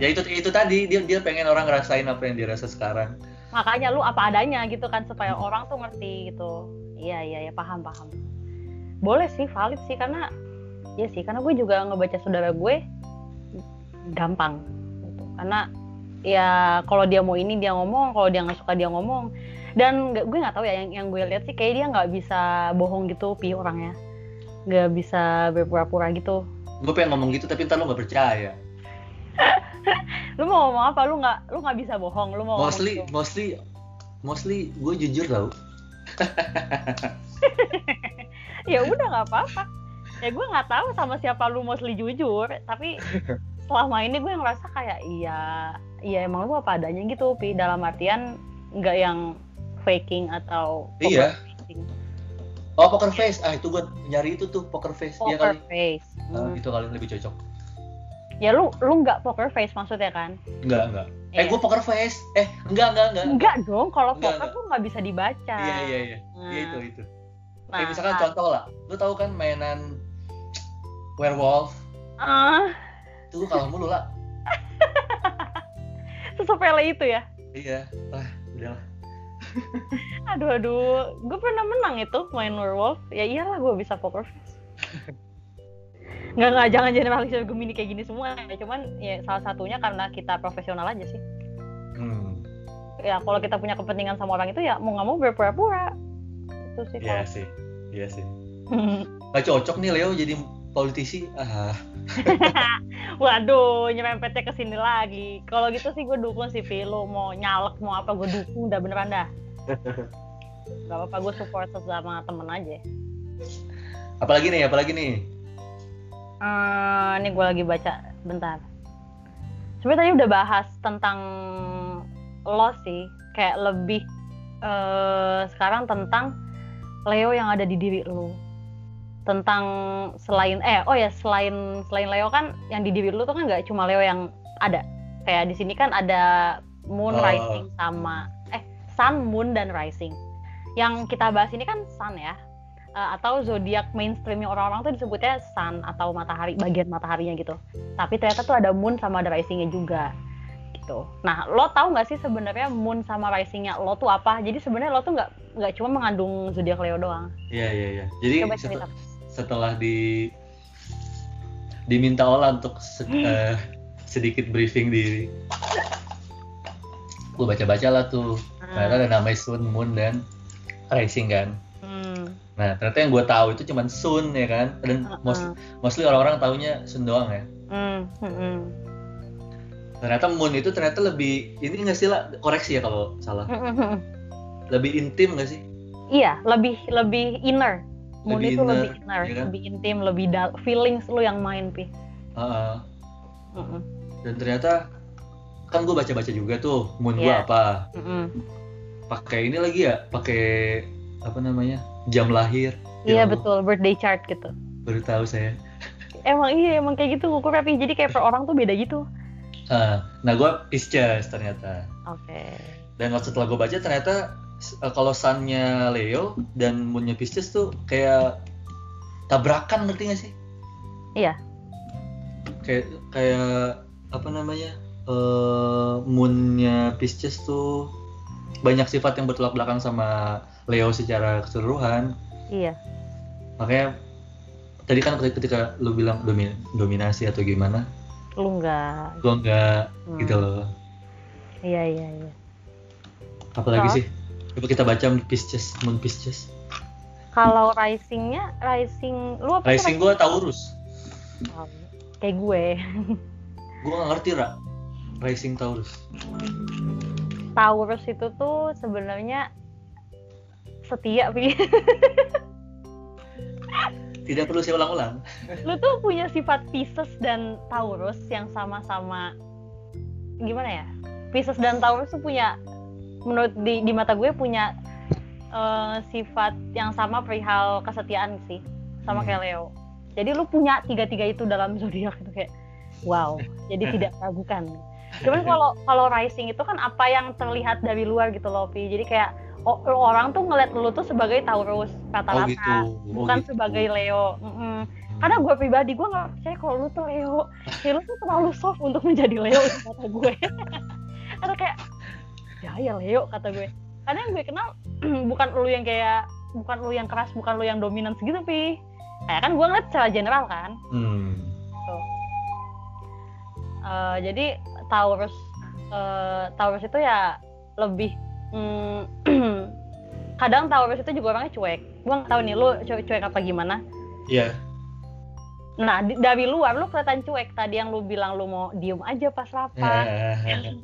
B: ya itu itu tadi dia dia pengen orang ngerasain apa yang dia rasa sekarang.
A: Makanya lu apa adanya gitu kan supaya hmm. orang tuh ngerti gitu. Iya iya ya paham paham. Boleh sih valid sih karena ya sih karena gue juga ngebaca saudara gue gampang gitu. Karena ya kalau dia mau ini dia ngomong, kalau dia nggak suka dia ngomong dan gak, gue nggak tahu ya yang yang gue lihat sih kayak dia nggak bisa bohong gitu pi orangnya. Nggak bisa berpura-pura gitu.
B: Gue pengen ngomong gitu tapi ntar lo nggak percaya.
A: Lu mau ngomong apa? Lu nggak lu nggak bisa bohong lu mau
B: mostly gitu. mostly mostly gue jujur tau.
A: Ya udah nggak apa-apa. Ya gue nggak tahu sama siapa lu mostly jujur tapi selama ini gue ngerasa kayak iya iya emang lu apa adanya gitu pi. Dalam artian nggak yang faking atau
B: iya facing. oh poker face ah itu gue nyari itu tuh poker face
A: poker
B: ya kali
A: face
B: ah, hmm. uh, itu kali lebih cocok
A: ya lu lu nggak poker face maksudnya kan
B: nggak nggak Eh, gue poker face. Eh, enggak, enggak, enggak.
A: Enggak dong, kalau poker tuh nggak bisa dibaca.
B: Iya, iya, iya. Nah. Iya itu, itu. Nah, Kayak misalkan nah. contoh lah, lu tahu kan mainan werewolf?
A: Ah. Uh.
B: Itu kalah mulu lah.
A: Sesepele itu ya?
B: Iya, lah, udahlah.
A: aduh aduh, gue pernah menang itu main werewolf. Ya iyalah gue bisa poker. Face. nggak nggak jangan generalisir Gemini kayak gini semua. Ya cuman ya salah satunya karena kita profesional aja sih. Hmm. ya kalau kita punya kepentingan sama orang itu ya mau nggak mau berpura-pura. Itu sih
B: iya sih. Iya sih. Nggak cocok nih Leo jadi politisi ah
A: waduh nyerempetnya ke sini lagi. Kalau gitu sih gue dukung sih Vilo mau nyalek mau apa gue dukung udah beneran dah. Gak apa-apa gue support sama temen aja.
B: Apalagi nih apalagi nih?
A: Uh, ini gue lagi baca bentar. Sebenarnya tadi udah bahas tentang lo sih kayak lebih uh, sekarang tentang Leo yang ada di diri lo tentang selain eh oh ya selain selain Leo kan yang di diri lo tuh kan nggak cuma Leo yang ada. Kayak di sini kan ada Moon oh. Rising sama eh Sun Moon dan Rising. Yang kita bahas ini kan Sun ya. Uh, atau zodiak mainstreamnya orang-orang tuh disebutnya sun atau matahari bagian mataharinya gitu. Tapi ternyata tuh ada moon sama ada risingnya juga gitu. Nah lo tau nggak sih sebenarnya moon sama risingnya lo tuh apa? Jadi sebenarnya lo tuh nggak nggak cuma mengandung zodiak Leo doang.
B: Iya iya iya. Jadi set, setelah di diminta olah untuk se uh, sedikit briefing diri gue baca-baca lah tuh hmm. ternyata ada namanya Sun, Moon dan Rising kan Nah, ternyata yang gue tahu itu cuma Sun ya kan, dan uh -uh. most, mostly orang-orang taunya Sun doang ya. Mm -hmm. Ternyata Moon itu ternyata lebih ini nggak sih lah koreksi ya kalau salah. -hmm. Lebih intim nggak sih?
A: Iya, lebih lebih inner. Moon lebih itu inner, lebih inner, ya kan? lebih intim, lebih dal feelings lu yang main pi. Uh -uh.
B: Mm -hmm. Dan ternyata kan gue baca-baca juga tuh Moon yeah. gue iya. apa. Mm -hmm. Pakai ini lagi ya, pakai apa namanya? jam lahir
A: iya betul birthday chart gitu
B: baru tahu saya
A: emang iya emang kayak gitu ngukur tapi jadi kayak per orang tuh beda gitu
B: uh, nah gue Pisces ternyata
A: oke okay.
B: dan setelah gue baca ternyata uh, kalau sunnya Leo dan moonnya Pisces tuh kayak tabrakan ngerti gak sih
A: iya
B: kayak kayak apa namanya uh, moonnya Pisces tuh banyak sifat yang bertolak belakang sama Leo secara keseluruhan.
A: Iya.
B: Makanya tadi kan ketika lu bilang domin, dominasi atau gimana?
A: Lu enggak.
B: Gua enggak hmm. gitu loh.
A: Iya iya iya.
B: Apalagi so, sih? Coba kita baca Pisces, Moon Pisces.
A: Kalau risingnya, rising lu apa?
B: Rising gue Taurus.
A: Oh, kayak gue.
B: gue gak ngerti ra. Rising Taurus.
A: Taurus itu tuh sebenarnya setia pi
B: tidak perlu saya ulang-ulang
A: lu tuh punya sifat Pisces dan Taurus yang sama-sama gimana ya Pisces dan Taurus tuh punya menurut di, di mata gue punya uh, sifat yang sama perihal kesetiaan sih sama kayak Leo jadi lu punya tiga-tiga itu dalam zodiak itu kayak wow jadi tidak ragukan cuman kalau kalau rising itu kan apa yang terlihat dari luar gitu loh Pi jadi kayak oh, orang tuh ngeliat lu tuh sebagai Taurus rata-rata, oh, gitu. oh, bukan gitu. sebagai Leo. Mm -mm. Karena gue pribadi gue nggak percaya kalau lu tuh Leo, kayak lu tuh terlalu soft untuk menjadi Leo kata gue. Atau kayak ya ya Leo kata gue. Karena yang gue kenal bukan lu yang kayak bukan lu yang keras, bukan lu yang dominan segitu pi. Kayak kan gue ngeliat secara general kan. Hmm. Uh, jadi Taurus uh, Taurus itu ya lebih hmm, kadang Taurus itu juga orangnya cuek gue nggak tahu nih lu cuek, cuek apa gimana
B: iya yeah.
A: Nah di, dari luar lu kelihatan cuek. Tadi yang lu bilang lu mau diem aja pas rapat.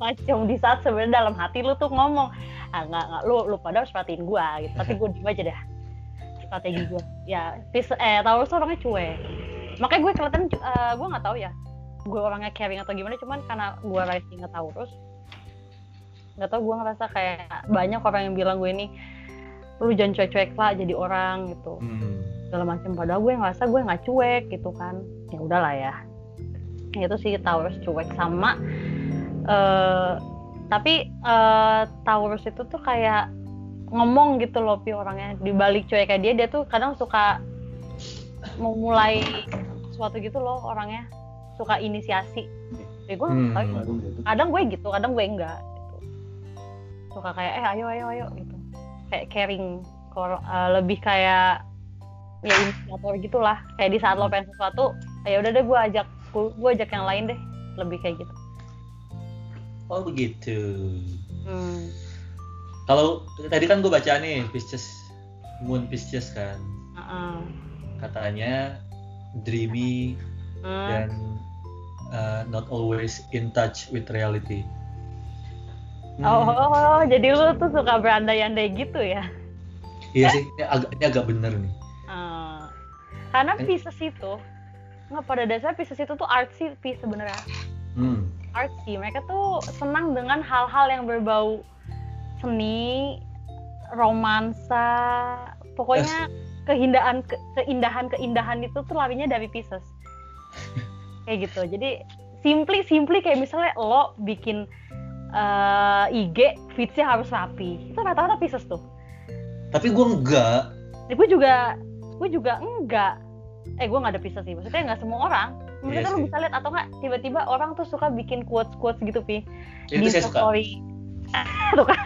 A: Macam di saat sebenarnya dalam hati lu tuh ngomong ah nggak nggak lu lu pada harus perhatiin gue gitu. Tapi gue diem aja dah. Strategi gue ya pis eh Taurus tuh orangnya cuek. Makanya gue kelihatan uh, eh, gue nggak tahu ya gue orangnya caring atau gimana. Cuman karena gue rising Taurus nggak tau gue ngerasa kayak banyak orang yang bilang gue ini lu jangan cuek-cuek lah jadi orang gitu. Hmm. Segala macam. Padahal gue ngerasa gue nggak cuek gitu kan. Ya udahlah ya. Itu sih Taurus cuek sama uh, tapi uh, Taurus itu tuh kayak ngomong gitu loh pi orangnya. Di balik cuek kayak dia dia tuh kadang suka mau mulai sesuatu gitu loh orangnya. Suka inisiasi. Ya gue hmm. kadang gue gitu kadang gue enggak gitu. suka kayak eh ayo ayo ayo gitu. Kayak caring uh, lebih kayak ya inisiator gitulah kayak di saat lo pengen sesuatu ya udah deh gue ajak gue ajak yang lain deh lebih kayak gitu
B: oh begitu hmm. kalau tadi kan gue baca nih Pisces Moon Pisces kan uh -uh. katanya dreamy hmm. dan uh, not always in touch with reality
A: hmm. oh, oh, oh jadi lu tuh suka berandai-andai gitu ya
B: iya sih ini agak ini agak bener nih
A: karena eh. Pisces itu nggak pada dasar Pisces itu tuh artsy Pisces sebenarnya. Hmm. artsy. Mereka tuh senang dengan hal-hal yang berbau seni romansa. Pokoknya keindahan ke, keindahan keindahan itu tuh larinya dari Pisces kayak gitu. Jadi simply simply kayak misalnya lo bikin uh, eh, IG feedsnya harus rapi. Itu rata-rata Pisces tuh.
B: Tapi gue enggak
A: ya, gue juga gue juga enggak eh gue nggak ada pisah sih. Maksudnya nggak semua orang. Mungkin yes, iya lo bisa lihat atau nggak tiba-tiba orang tuh suka bikin quotes quotes gitu pi.
B: Ya, di story.
A: Tuh kan.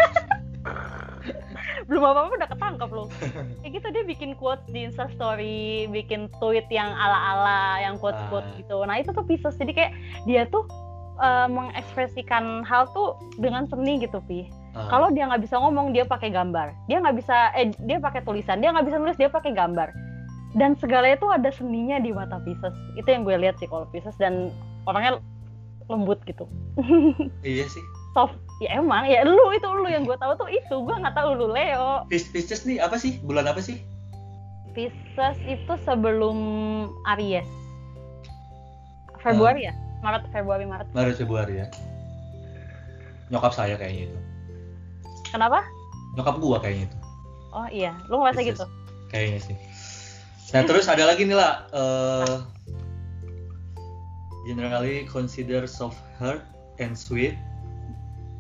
A: Belum apa apa udah ketangkep lo kayak gitu dia bikin quotes di insta story bikin tweet yang ala ala yang quotes quotes ah. gitu. Nah itu tuh pisah. Jadi kayak dia tuh uh, mengekspresikan hal tuh dengan seni gitu pi. Uh. Kalau dia nggak bisa ngomong, dia pakai gambar. Dia nggak bisa, eh dia pakai tulisan. Dia nggak bisa nulis, dia pakai gambar. Dan segala itu ada seninya di mata Pisces. Itu yang gue lihat sih kalau Pisces dan orangnya lembut gitu.
B: iya sih.
A: Soft. Ya emang, ya lu itu lu yang gue tahu tuh itu. Gue nggak tahu lu Leo.
B: Pisces nih apa sih? Bulan apa sih?
A: Pisces itu sebelum Aries. Februari uh. ya? Maret, Februari, Maret.
B: Maret, Februari ya. Nyokap saya kayaknya itu.
A: Kenapa?
B: Nyokap gua kayaknya itu.
A: Oh iya, lu ngerasa gitu?
B: Kayaknya sih. Nah terus ada lagi nih lah. Uh, generally consider soft heart and sweet,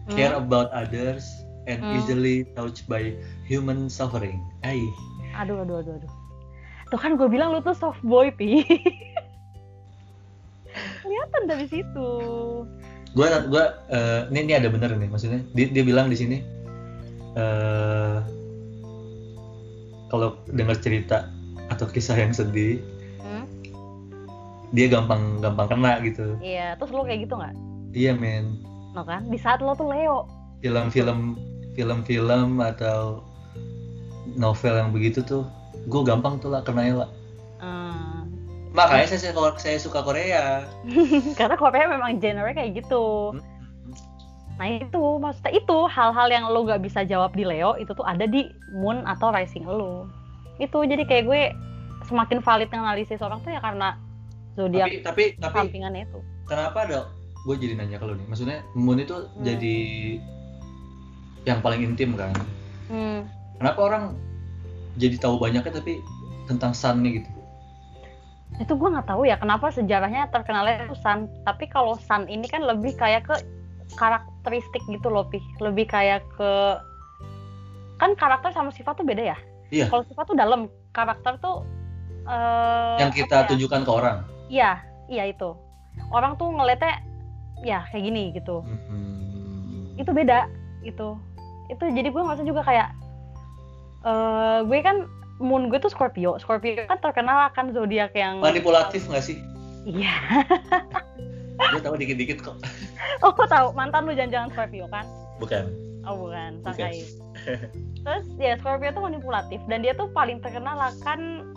B: hmm. care about others, and hmm. easily touched by human suffering. Ay.
A: Aduh, aduh, aduh, aduh. Tuh kan gue bilang lu tuh soft boy, Pi. Kelihatan dari situ.
B: Gue, gue, uh, ini, ini ada bener nih, maksudnya. Dia, dia bilang di sini, uh, kalau dengar cerita atau kisah yang sedih. Hmm? dia gampang gampang kena gitu.
A: Iya terus lo kayak gitu nggak?
B: Iya men.
A: No kan? Di saat lo tuh Leo.
B: Film-film film-film atau novel yang begitu tuh gue gampang tuh lah kena lah hmm. makanya saya, saya saya suka Korea.
A: Karena Korea memang genre kayak gitu. Hmm. Nah itu maksudnya itu hal-hal yang lo gak bisa jawab di Leo itu tuh ada di Moon atau Rising lo. Itu jadi kayak gue semakin valid analisis orang tuh ya karena zodiak
B: tapi tapi
A: sampingannya itu.
B: Kenapa ada? Gue jadi nanya ke lo nih. Maksudnya Moon itu hmm. jadi yang paling intim kan. Hmm. Kenapa orang jadi tahu banyaknya tapi tentang Sun nih gitu?
A: Itu gue nggak tahu ya kenapa sejarahnya terkenalnya itu Sun. Tapi kalau Sun ini kan lebih kayak ke karakteristik gitu loh pi lebih kayak ke kan karakter sama sifat tuh beda ya
B: iya
A: kalau sifat tuh dalam karakter tuh
B: uh, yang kita ya? tunjukkan ke orang?
A: Iya iya itu. Orang tuh ngeliatnya ya kayak gini gitu. Hmm. itu beda itu itu jadi gue ngerasa juga kayak uh, gue kan moon gue tuh Scorpio. Scorpio kan terkenal akan zodiak yang
B: manipulatif nggak sih?
A: Iya.
B: Gue tahu dikit-dikit kok.
A: Oh tahu. Mantan lu jangan-jangan Scorpio kan?
B: Bukan.
A: Oh bukan. Sangkai terus ya Scorpio tuh manipulatif. Dan dia tuh paling terkenal akan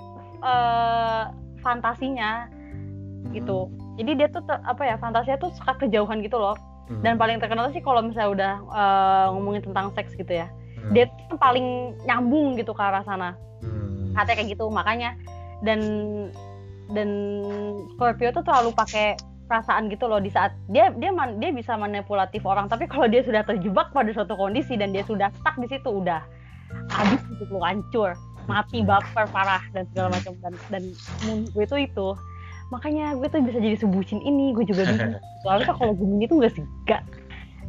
A: uh, fantasinya gitu hmm. jadi dia tuh apa ya fantasinya tuh suka kejauhan gitu loh hmm. dan paling terkenal sih kalau misalnya udah uh, ngomongin tentang seks gitu ya hmm. dia tuh paling nyambung gitu ke arah sana hmm. katanya kayak gitu makanya dan dan Scorpio tuh terlalu pakai perasaan gitu loh di saat dia dia man, dia bisa manipulatif orang tapi kalau dia sudah terjebak pada suatu kondisi dan dia sudah stuck di situ udah habis hidup lo hancur mati baper parah dan segala macam. Dan dan gue itu itu makanya gue tuh bisa jadi sebucin ini gue juga bingung. Soalnya kalau Gemini tuh gak sih gak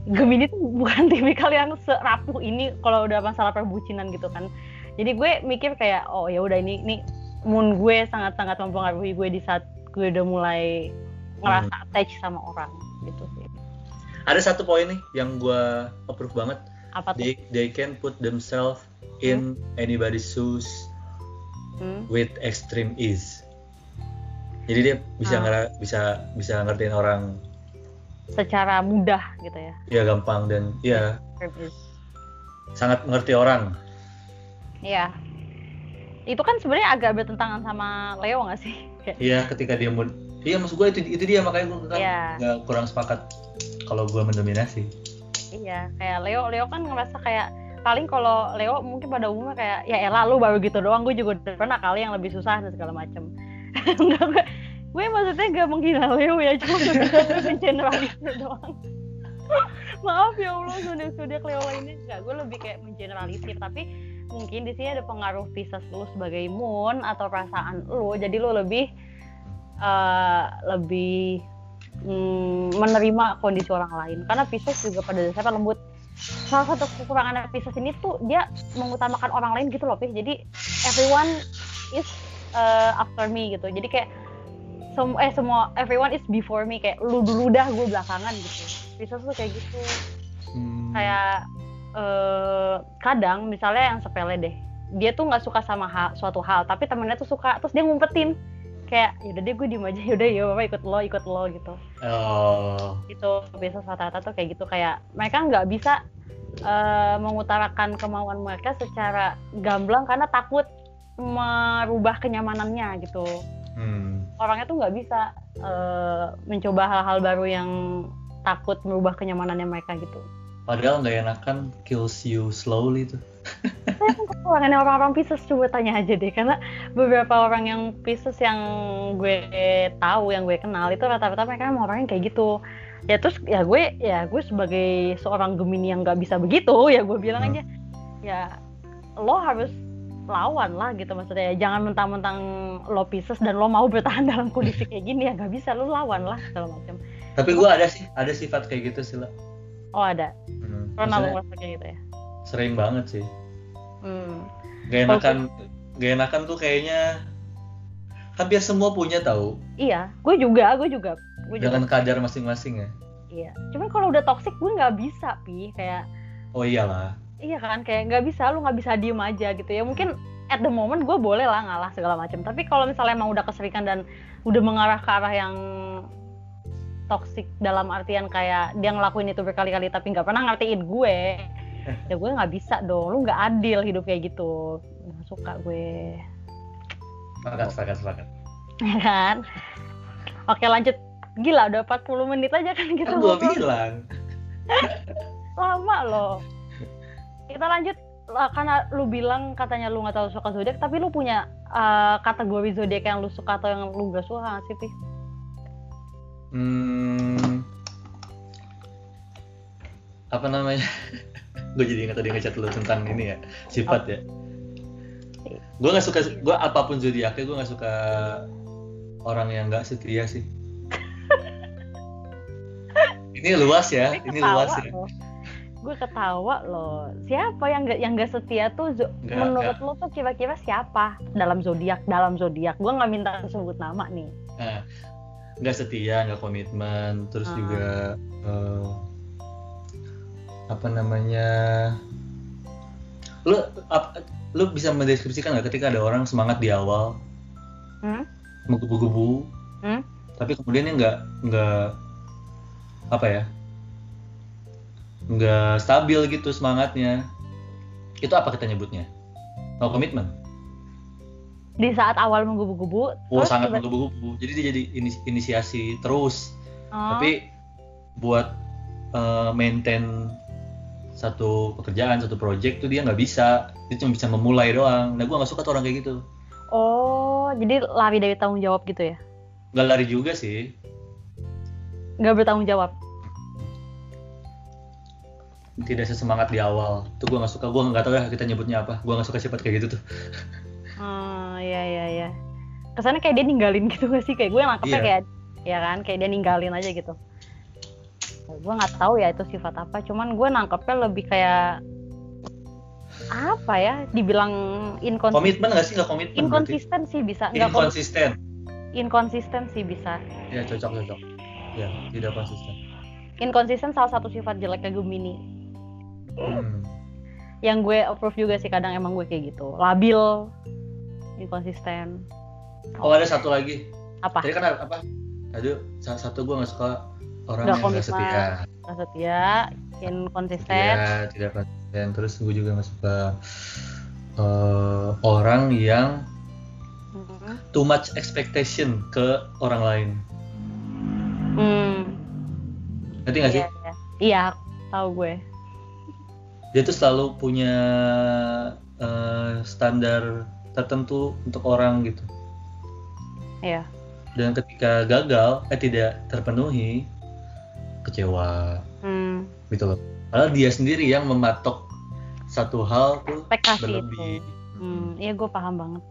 A: Gemini tuh bukan tipikal yang serapuh ini kalau udah masalah perbucinan gitu kan. Jadi gue mikir kayak oh ya udah ini ini moon gue sangat sangat mempengaruhi gue di saat gue udah mulai ngerasa hmm. attach sama orang gitu sih.
B: Ada satu poin nih yang gue approve banget.
A: Apa tuh?
B: they they can put themselves in hmm? anybody's shoes hmm? with extreme ease jadi dia bisa ah. bisa bisa ngertiin orang
A: secara mudah gitu ya
B: ya gampang dan ya sangat mengerti orang
A: Iya. Itu kan sebenarnya agak bertentangan sama Leo nggak sih?
B: Iya, ketika dia mau Iya, maksud gue itu itu dia makanya gue kan yeah. gak kurang sepakat kalau gue mendominasi.
A: Iya, kayak Leo Leo kan ngerasa kayak paling kalau Leo mungkin pada umumnya kayak ya elah lu baru gitu doang gue juga pernah kali yang lebih susah dan segala macem. Enggak gue, gue maksudnya gak menghina Leo ya cuma gue mengeneralisir doang. Maaf ya Allah zodiak Leo lainnya. Enggak gue lebih kayak mengeneralisir tapi mungkin di sini ada pengaruh Pisces lu sebagai moon atau perasaan lu jadi lu lebih uh, lebih mm, menerima kondisi orang lain. Karena Pisces juga pada dasarnya lembut salah satu kekurangan Pisces ini tuh dia mengutamakan orang lain gitu loh Pis jadi everyone is uh, after me gitu. Jadi kayak sem eh semua everyone is before me. Kayak lu dulu dah gue belakangan gitu. Pisces tuh kayak gitu. Hmm. kayak uh, kadang misalnya yang sepele deh dia tuh nggak suka sama hal, suatu hal tapi temennya tuh suka terus dia ngumpetin. Kayak yaudah deh gue diem aja. Yaudah ya bapak ikut lo ikut lo gitu. Oh. itu biasa rata-rata tuh kayak gitu. Kayak mereka nggak bisa uh, mengutarakan kemauan mereka secara gamblang karena takut merubah kenyamanannya gitu hmm. orangnya tuh nggak bisa uh, mencoba hal-hal baru yang takut merubah kenyamanannya mereka gitu
B: Padahal nggak enakan kills you slowly tuh.
A: Orang orang-orang Pisces coba tanya aja deh karena beberapa orang yang Pisces yang gue tahu yang gue kenal itu rata-rata mereka emang orangnya kayak gitu ya terus ya gue ya gue sebagai seorang Gemini yang nggak bisa begitu ya gue bilang hmm. aja ya lo harus lawan lah gitu maksudnya ya, jangan mentang-mentang lo Pisces dan lo mau bertahan dalam kondisi kayak gini ya nggak bisa lo lawan lah segala macam
B: tapi gue ada sih ada sifat kayak gitu sih lah
A: Oh ada. Hmm. Pernah lu ngerasa kayak gitu ya?
B: Sering banget sih. Hmm. Gak enakan, oh, gak enakan tuh kayaknya hampir semua punya tahu.
A: Iya, gue juga, gue juga.
B: Gue Dengan juga. kadar masing-masing ya.
A: Iya, cuman kalau udah toxic gue nggak bisa pi kayak.
B: Oh iyalah.
A: Iya kan, kayak nggak bisa, lu nggak bisa diem aja gitu ya. Mungkin at the moment gue boleh lah ngalah segala macam. Tapi kalau misalnya emang udah keserikan dan udah mengarah ke arah yang toxic dalam artian kayak dia ngelakuin itu berkali-kali tapi nggak pernah ngertiin gue ya gue nggak bisa dong lu nggak adil hidup kayak gitu nggak suka gue
B: sepakat sepakat sepakat
A: ya kan oke lanjut gila udah 40 menit aja kan kita
B: kan gue bilang.
A: Lama loh. Kita lanjut karena lu bilang katanya lu nggak tahu suka zodiak tapi lu punya uh, kategori zodiak yang lu suka atau yang lu gak suka gak sih Pih?
B: hmm, apa namanya? Gue jadi ingat tadi ngechat lu tentang ini ya sifat ya. Gue nggak suka gue apa pun zodiaknya gue nggak suka orang yang nggak setia sih ini luas ya ini, luas ya
A: gue ketawa loh siapa yang gak yang gak setia tuh gak, menurut gak. lo tuh kira-kira siapa dalam zodiak dalam zodiak gue nggak minta sebut nama nih nah,
B: nggak setia nggak komitmen terus uh. juga uh, apa namanya lu ap, lu bisa mendeskripsikan nggak ketika ada orang semangat di awal hmm? menggebu-gebu hmm? tapi kemudian nggak nggak apa ya nggak stabil gitu semangatnya. Itu apa kita nyebutnya? No komitmen
A: di saat awal menggebu-gebu
B: oh sangat menggebu-gebu jadi dia jadi inisiasi terus. Oh. tapi buat uh, maintain satu pekerjaan satu project tuh dia nggak bisa. Dia cuma bisa memulai doang. Nah gue nggak suka tuh orang kayak gitu.
A: Oh jadi lari dari tanggung jawab gitu ya?
B: Nggak lari juga sih
A: nggak bertanggung jawab.
B: Tidak sesemangat di awal. Tuh gue nggak suka. Gue nggak tahu ya kita nyebutnya apa. Gue nggak suka sifat kayak gitu tuh.
A: Oh iya iya iya. Kesannya kayak dia ninggalin gitu gak sih? Kayak gue yang nangkepnya yeah. kayak ya kan? Kayak dia ninggalin aja gitu. gue nggak tahu ya itu sifat apa. Cuman gue nangkepnya lebih kayak apa ya? Dibilang
B: inkonsisten komitmen nggak sih? Nggak komitmen
A: inkonsisten berarti? sih bisa. Nggak
B: inkonsisten.
A: Inkonsisten sih bisa.
B: Ya cocok cocok ya tidak konsisten.
A: Inkonsisten salah satu sifat jeleknya Gemini. Hmm. yang gue approve juga sih kadang emang gue kayak gitu. Labil inkonsisten
B: oh ada satu lagi.
A: Apa?
B: Tadi kan apa? Tadi salah satu gue nggak suka orang gak yang nggak setia.
A: Nggak setia inkonsisten
B: ya tidak konsisten. Terus gue juga nggak suka uh, orang yang mm-hmm. too much expectation ke orang lain hmm. ngerti nggak sih?
A: Iya, iya. iya tahu gue.
B: Dia tuh selalu punya uh, standar tertentu untuk orang gitu.
A: Iya.
B: Dan ketika gagal eh tidak terpenuhi kecewa. Hmm. gitu loh. Padahal dia sendiri yang mematok satu hal tuh
A: Ekspektasi berlebih. Itu. hmm iya gue paham banget.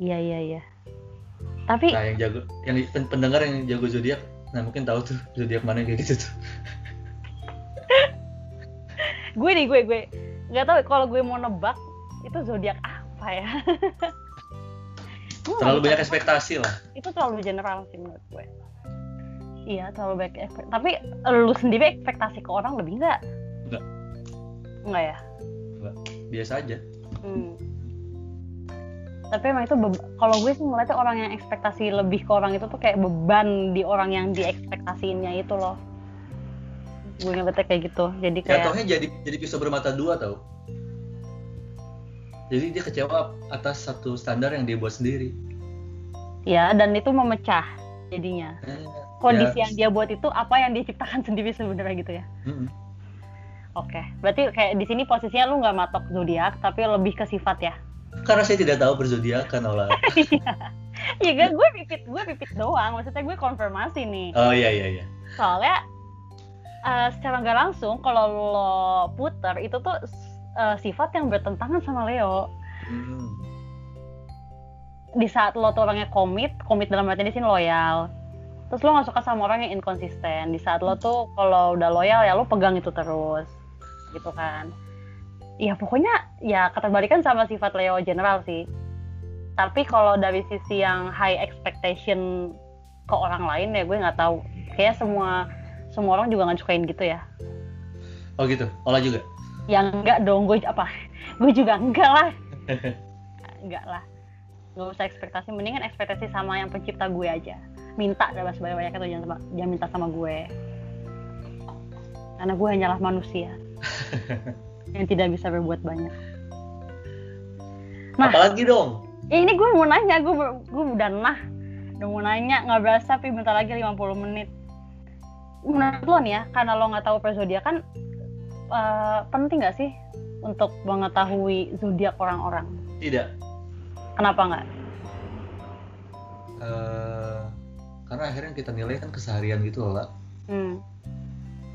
A: Iya iya iya tapi
B: nah yang jago yang pendengar yang jago zodiak nah mungkin tahu tuh zodiak mana kayak gitu tuh.
A: Gue nih gue gue. Nggak tahu kalau gue mau nebak itu zodiak apa ya?
B: Terlalu banyak ekspektasi lah.
A: itu terlalu general sih menurut gue. Iya terlalu banyak ekspektasi tapi lu sendiri ekspektasi ke orang lebih enggak
B: enggak
A: enggak ya?
B: Enggak biasa aja. Hmm.
A: Tapi emang itu kalau gue sih ngeliatnya orang yang ekspektasi lebih ke orang itu tuh kayak beban di orang yang diekspektasiinnya itu loh gue ngeliatnya kayak gitu jadi kayak
B: jatuhnya jadi jadi pisau bermata dua tau jadi dia kecewa atas satu standar yang dia buat sendiri
A: ya dan itu memecah jadinya eh, kondisi ya. yang dia buat itu apa yang dia ciptakan sendiri sebenarnya gitu ya mm-hmm. oke okay. berarti kayak di sini posisinya lu nggak matok zodiak tapi lebih ke sifat ya
B: karena saya tidak tahu berzodiak kan olah
A: Iya kan gue pipit gue pipit doang maksudnya gue konfirmasi nih
B: oh iya iya iya
A: soalnya uh, secara nggak langsung kalau lo puter itu tuh uh, sifat yang bertentangan sama Leo. Hmm. Di saat lo tuh orangnya komit, komit dalam arti di sini loyal. Terus lo gak suka sama orang yang inkonsisten. Di saat lo tuh kalau udah loyal ya lo pegang itu terus, gitu kan. Ya pokoknya ya keterbalikan sama sifat Leo general sih. Tapi kalau dari sisi yang high expectation ke orang lain ya gue nggak tahu. Kayak semua semua orang juga nggak sukain gitu ya.
B: Oh gitu, olah juga?
A: Yang enggak dong gue apa? Gue juga enggak lah. Enggak lah. Gak usah ekspektasi mendingan ekspektasi sama yang pencipta gue aja. Minta dalam sebanyak banyak itu jangan, jangan minta sama gue. Karena gue hanyalah manusia yang tidak bisa berbuat banyak
B: nah apalagi dong
A: ya ini gue mau nanya gue gue udah nah udah mau nanya nggak berasa tapi bentar lagi 50 menit menurut lo nih ya karena lo nggak tahu persodiakan kan uh, penting nggak sih untuk mengetahui zodiak orang-orang?
B: Tidak.
A: Kenapa nggak?
B: Uh, karena akhirnya kita nilai kan keseharian gitu loh, lah. Hmm.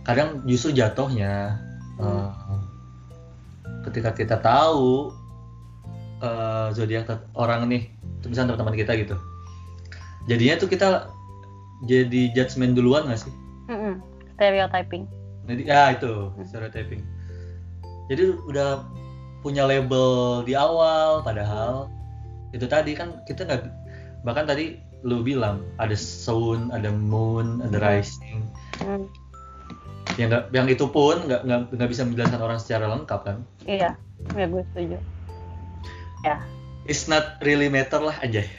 B: Kadang justru jatuhnya hmm. uh, ketika kita tahu uh, zodiak orang nih, misalnya teman-teman kita gitu, jadinya tuh kita jadi judgement duluan nggak sih?
A: Mm -mm. Stereotyping
B: jadi ya itu stereotyping jadi udah punya label di awal padahal itu tadi kan kita nggak bahkan tadi lu bilang ada sun ada moon ada rising hmm. Yang nggak yang itu pun nggak nggak bisa menjelaskan orang secara lengkap kan
A: iya ya gue setuju ya
B: it's not really matter lah aja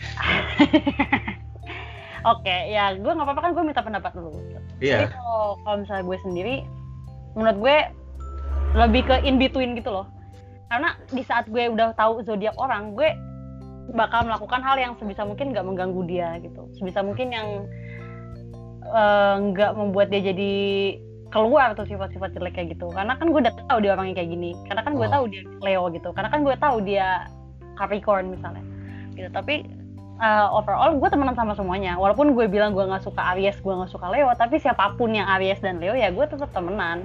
A: Oke, okay, ya gue nggak apa-apa kan gue minta pendapat dulu.
B: Iya. Yeah.
A: kalau kalau misalnya gue sendiri, menurut gue lebih ke in between gitu loh karena di saat gue udah tahu zodiak orang gue bakal melakukan hal yang sebisa mungkin nggak mengganggu dia gitu sebisa mungkin yang eh, nggak uh, membuat dia jadi keluar tuh sifat-sifat jelek kayak gitu. Karena kan gue udah tahu dia orangnya kayak gini. Karena kan gue oh. tahu dia Leo gitu. Karena kan gue tahu dia Capricorn misalnya. Gitu. Tapi uh, overall gue temenan sama semuanya. Walaupun gue bilang gue nggak suka Aries gue nggak suka Leo tapi siapa pun yang Aries dan Leo ya gue tetap temenan.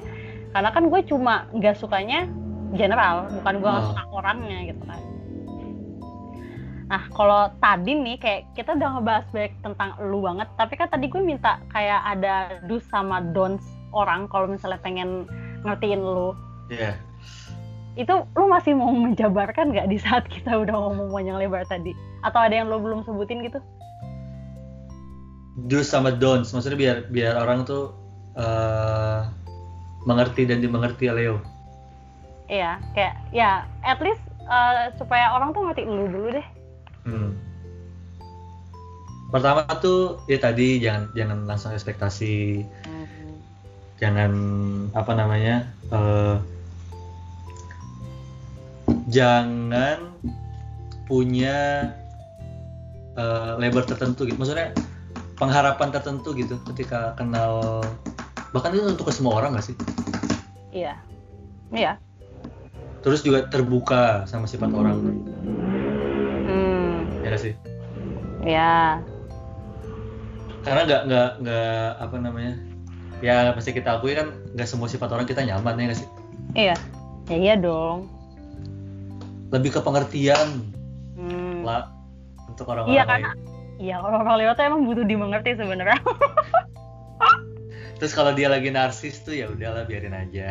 A: Karena kan gue cuma nggak sukanya general. Bukan gue nggak oh. suka orangnya gitu kan. Nah, kalau tadi nih kayak kita udah ngebahas banyak tentang lu banget, tapi kan tadi gue minta kayak ada do sama don'ts orang kalau misalnya pengen ngertiin lu.
B: Iya. Yeah.
A: Itu lu masih mau menjabarkan nggak di saat kita udah ngomong panjang lebar tadi? Atau ada yang lu belum sebutin gitu?
B: Do sama don'ts, maksudnya biar biar orang tuh uh, mengerti dan dimengerti ya Leo.
A: Iya, kayak ya at least uh, supaya orang tuh ngerti lu dulu deh Hmm.
B: Pertama tuh ya tadi jangan jangan langsung ekspektasi, hmm. Jangan apa namanya, uh, jangan punya uh, label tertentu gitu. Maksudnya pengharapan tertentu gitu ketika kenal bahkan itu untuk ke semua orang gak sih?
A: Iya, iya.
B: Terus juga terbuka sama sifat orang sih
A: ya
B: karena nggak nggak nggak apa namanya ya pasti kita akui kan nggak semua sifat orang kita nyaman ya nggak sih?
A: Iya. Ya iya dong.
B: Lebih ke pengertian. Hmm. lah untuk orang-orang
A: iya karena iya orang-orang lewat emang butuh dimengerti sebenarnya.
B: Terus kalau dia lagi narsis tuh ya udahlah biarin aja.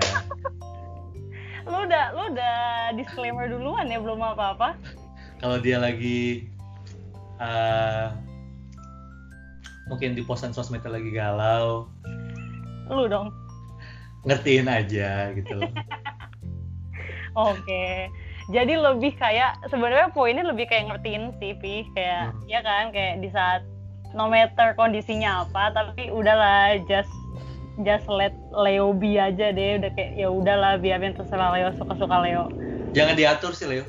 A: Lu udah lu udah disclaimer duluan ya belum apa-apa.
B: Kalau dia lagi uh, mungkin di posan sosmednya lagi galau
A: lu dong.
B: Ngertiin aja gitu.
A: Oke. Jadi lebih kayak sebenarnya poinnya lebih kayak ngertiin sih Pi. Kayak hmm. ya kan? Kayak di saat no matter kondisinya apa tapi udahlah just just let Leo be aja deh. Udah kayak ya udahlah biarin terserah Leo suka suka Leo.
B: Jangan diatur sih Leo.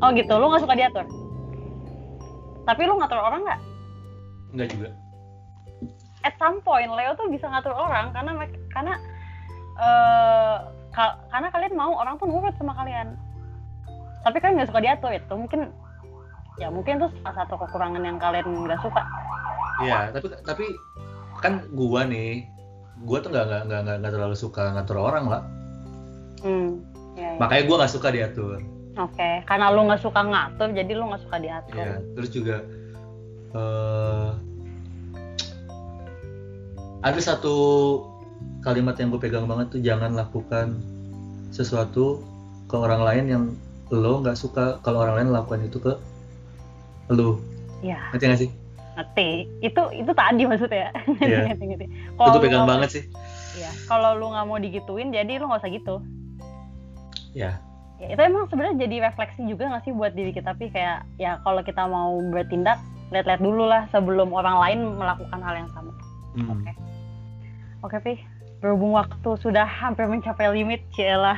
A: Oh gitu lu nggak suka diatur? Tapi lu ngatur orang nggak?
B: Nggak juga.
A: At some point Leo tuh bisa ngatur orang karena karena uh, ka, karena kalian mau orang tuh nurut sama kalian. Tapi kalian nggak suka diatur itu mungkin ya mungkin tuh salah satu kekurangan yang kalian nggak suka.
B: Iya, tapi tapi kan gua nih, gua tuh nggak nggak nggak nggak terlalu suka ngatur orang lah. Hmm, ya, ya. Makanya gua nggak suka diatur.
A: Oke, okay. karena lu nggak suka ngatur, jadi lu nggak suka diatur.
B: Iya, terus juga uh, ada satu kalimat yang gue pegang banget tuh jangan lakukan sesuatu ke orang lain yang lo nggak suka kalau orang lain lakukan itu ke lo.
A: Iya.
B: Ngerti nggak sih?
A: Ngerti. Itu itu tadi maksudnya.
B: Iya. ngerti, ngerti. Kalau itu pegang banget sih.
A: Iya. Kalau lu nggak mau digituin, jadi lu nggak usah gitu.
B: Iya
A: ya itu emang sebenarnya jadi refleksi juga nggak sih buat diri kita tapi kayak ya kalau kita mau bertindak lihat-lihat dulu lah sebelum orang lain melakukan hal yang sama hmm. oke oke pi berhubung waktu sudah hampir mencapai limit Ciela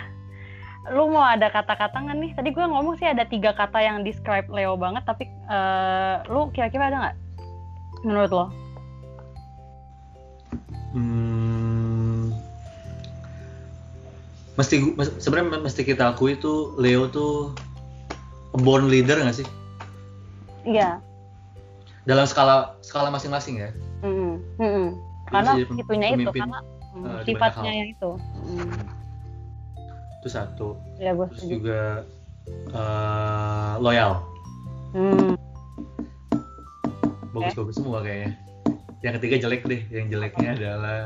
A: lu mau ada kata-kata nggak nih tadi gue ngomong sih ada tiga kata yang describe Leo banget tapi uh, lu kira-kira ada nggak menurut lo
B: hmm mesti sebenarnya mesti kita akui itu Leo tuh born leader nggak sih?
A: Iya.
B: Dalam skala skala masing-masing ya.
A: Mm -hmm. Mm -hmm. Karena itunya itu karena uh, sifatnya yang itu.
B: Itu satu.
A: Ya, gue
B: Terus juga uh, loyal.
A: Mm.
B: Bagus-bagus okay. semua kayaknya. Yang ketiga jelek deh. Yang jeleknya adalah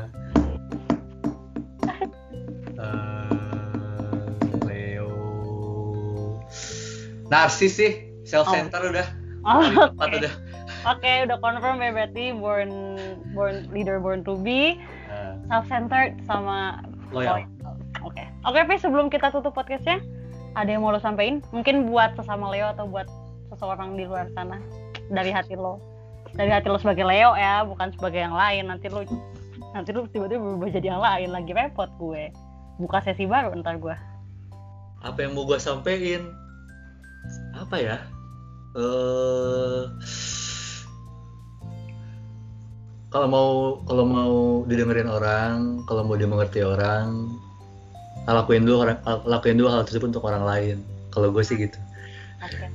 B: narsis sih self center oh. udah
A: oh, okay. udah oke okay, udah confirm ya berarti born born leader born to be uh. self centered sama
B: loyal.
A: oke. Okay. oke okay, sebelum kita tutup podcastnya ada yang mau lo sampaikan mungkin buat sesama Leo atau buat seseorang di luar sana dari hati lo. Dari hati lo sebagai Leo ya bukan sebagai yang lain. Nanti lo nanti lo tiba-tiba berubah jadi yang lain. Lagi repot gue. Buka sesi baru ntar gue
B: apa yang mau gue sampaikan apa ya? Uh, kalau mau kalau mau didengerin orang kalau mau dimengerti orang lakuin dulu orang lakuin dulu hal tersebut untuk orang lain. Kalau gue sih gitu.
A: Oke. Okay.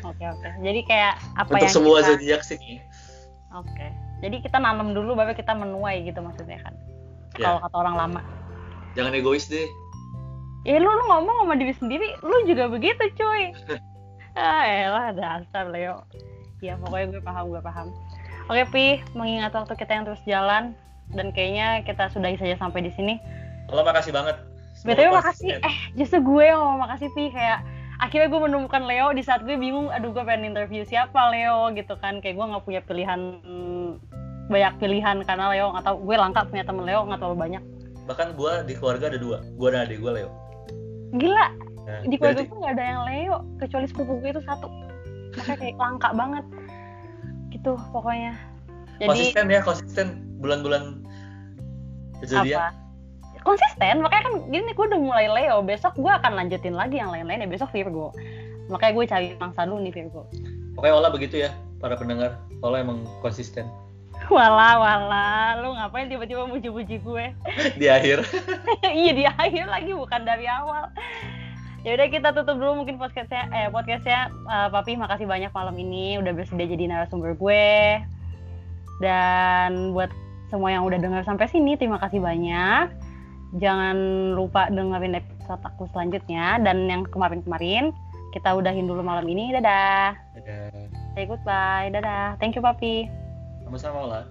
A: oke okay, oke. Okay. jadi kayak apa
B: untuk
A: yang
B: semua kita... zodiak sih
A: oke. Okay. jadi kita nanam dulu baru kita menuai gitu maksudnya kan? Yeah. kalau kata orang lama.
B: Jangan egois deh.
A: Ya lu, lu ngomong sama diri sendiri lu juga begitu cuy. Ah elah dasar Leo. Ya pokoknya gue paham gue paham oke pi mengingat waktu kita yang terus jalan dan kayaknya kita sudahi saja sampai di sini.
B: Lo makasih banget.
A: Betul makasih. eh justru gue yang mau makasih pi. Kayak akhirnya gue menemukan Leo di saat gue bingung aduh gue pengen interview siapa Leo gitu kan. Kayak gue nggak punya pilihan banyak pilihan karena Leo nggak tahu. Gue langka punya temen Leo nggak terlalu banyak.
B: Bahkan gue di keluarga ada dua. Gue dan adik gue Leo.
A: Gila. Nah, di keluarga gue nggak ada yang Leo kecuali sepupu gue itu satu. Makanya kayak langka banget gitu pokoknya.
B: Jadi konsisten ya konsisten. Bulan-bulan kejadian. Apa?
A: konsisten makanya kan gini gue udah mulai Leo. Besok gue akan lanjutin lagi yang lain-lain ya. Besok Virgo. Makanya gue cari mangsa dulu nih Virgo.
B: Oke Ola begitu ya para pendengar. Ola emang konsisten.
A: Wala wala, lu ngapain tiba-tiba muji-muji gue?
B: di akhir.
A: iya di akhir lagi bukan dari awal. Ya udah kita tutup dulu mungkin podcastnya, eh podcastnya, uh, Papi makasih banyak malam ini udah bersedia jadi narasumber gue. Dan buat semua yang udah dengar sampai sini, terima kasih banyak. Jangan lupa dengerin episode aku selanjutnya dan yang kemarin-kemarin kita udahin dulu malam ini. Dadah. Dadah. Say goodbye. Dadah. Thank you, Papi.
B: Sama-sama lah.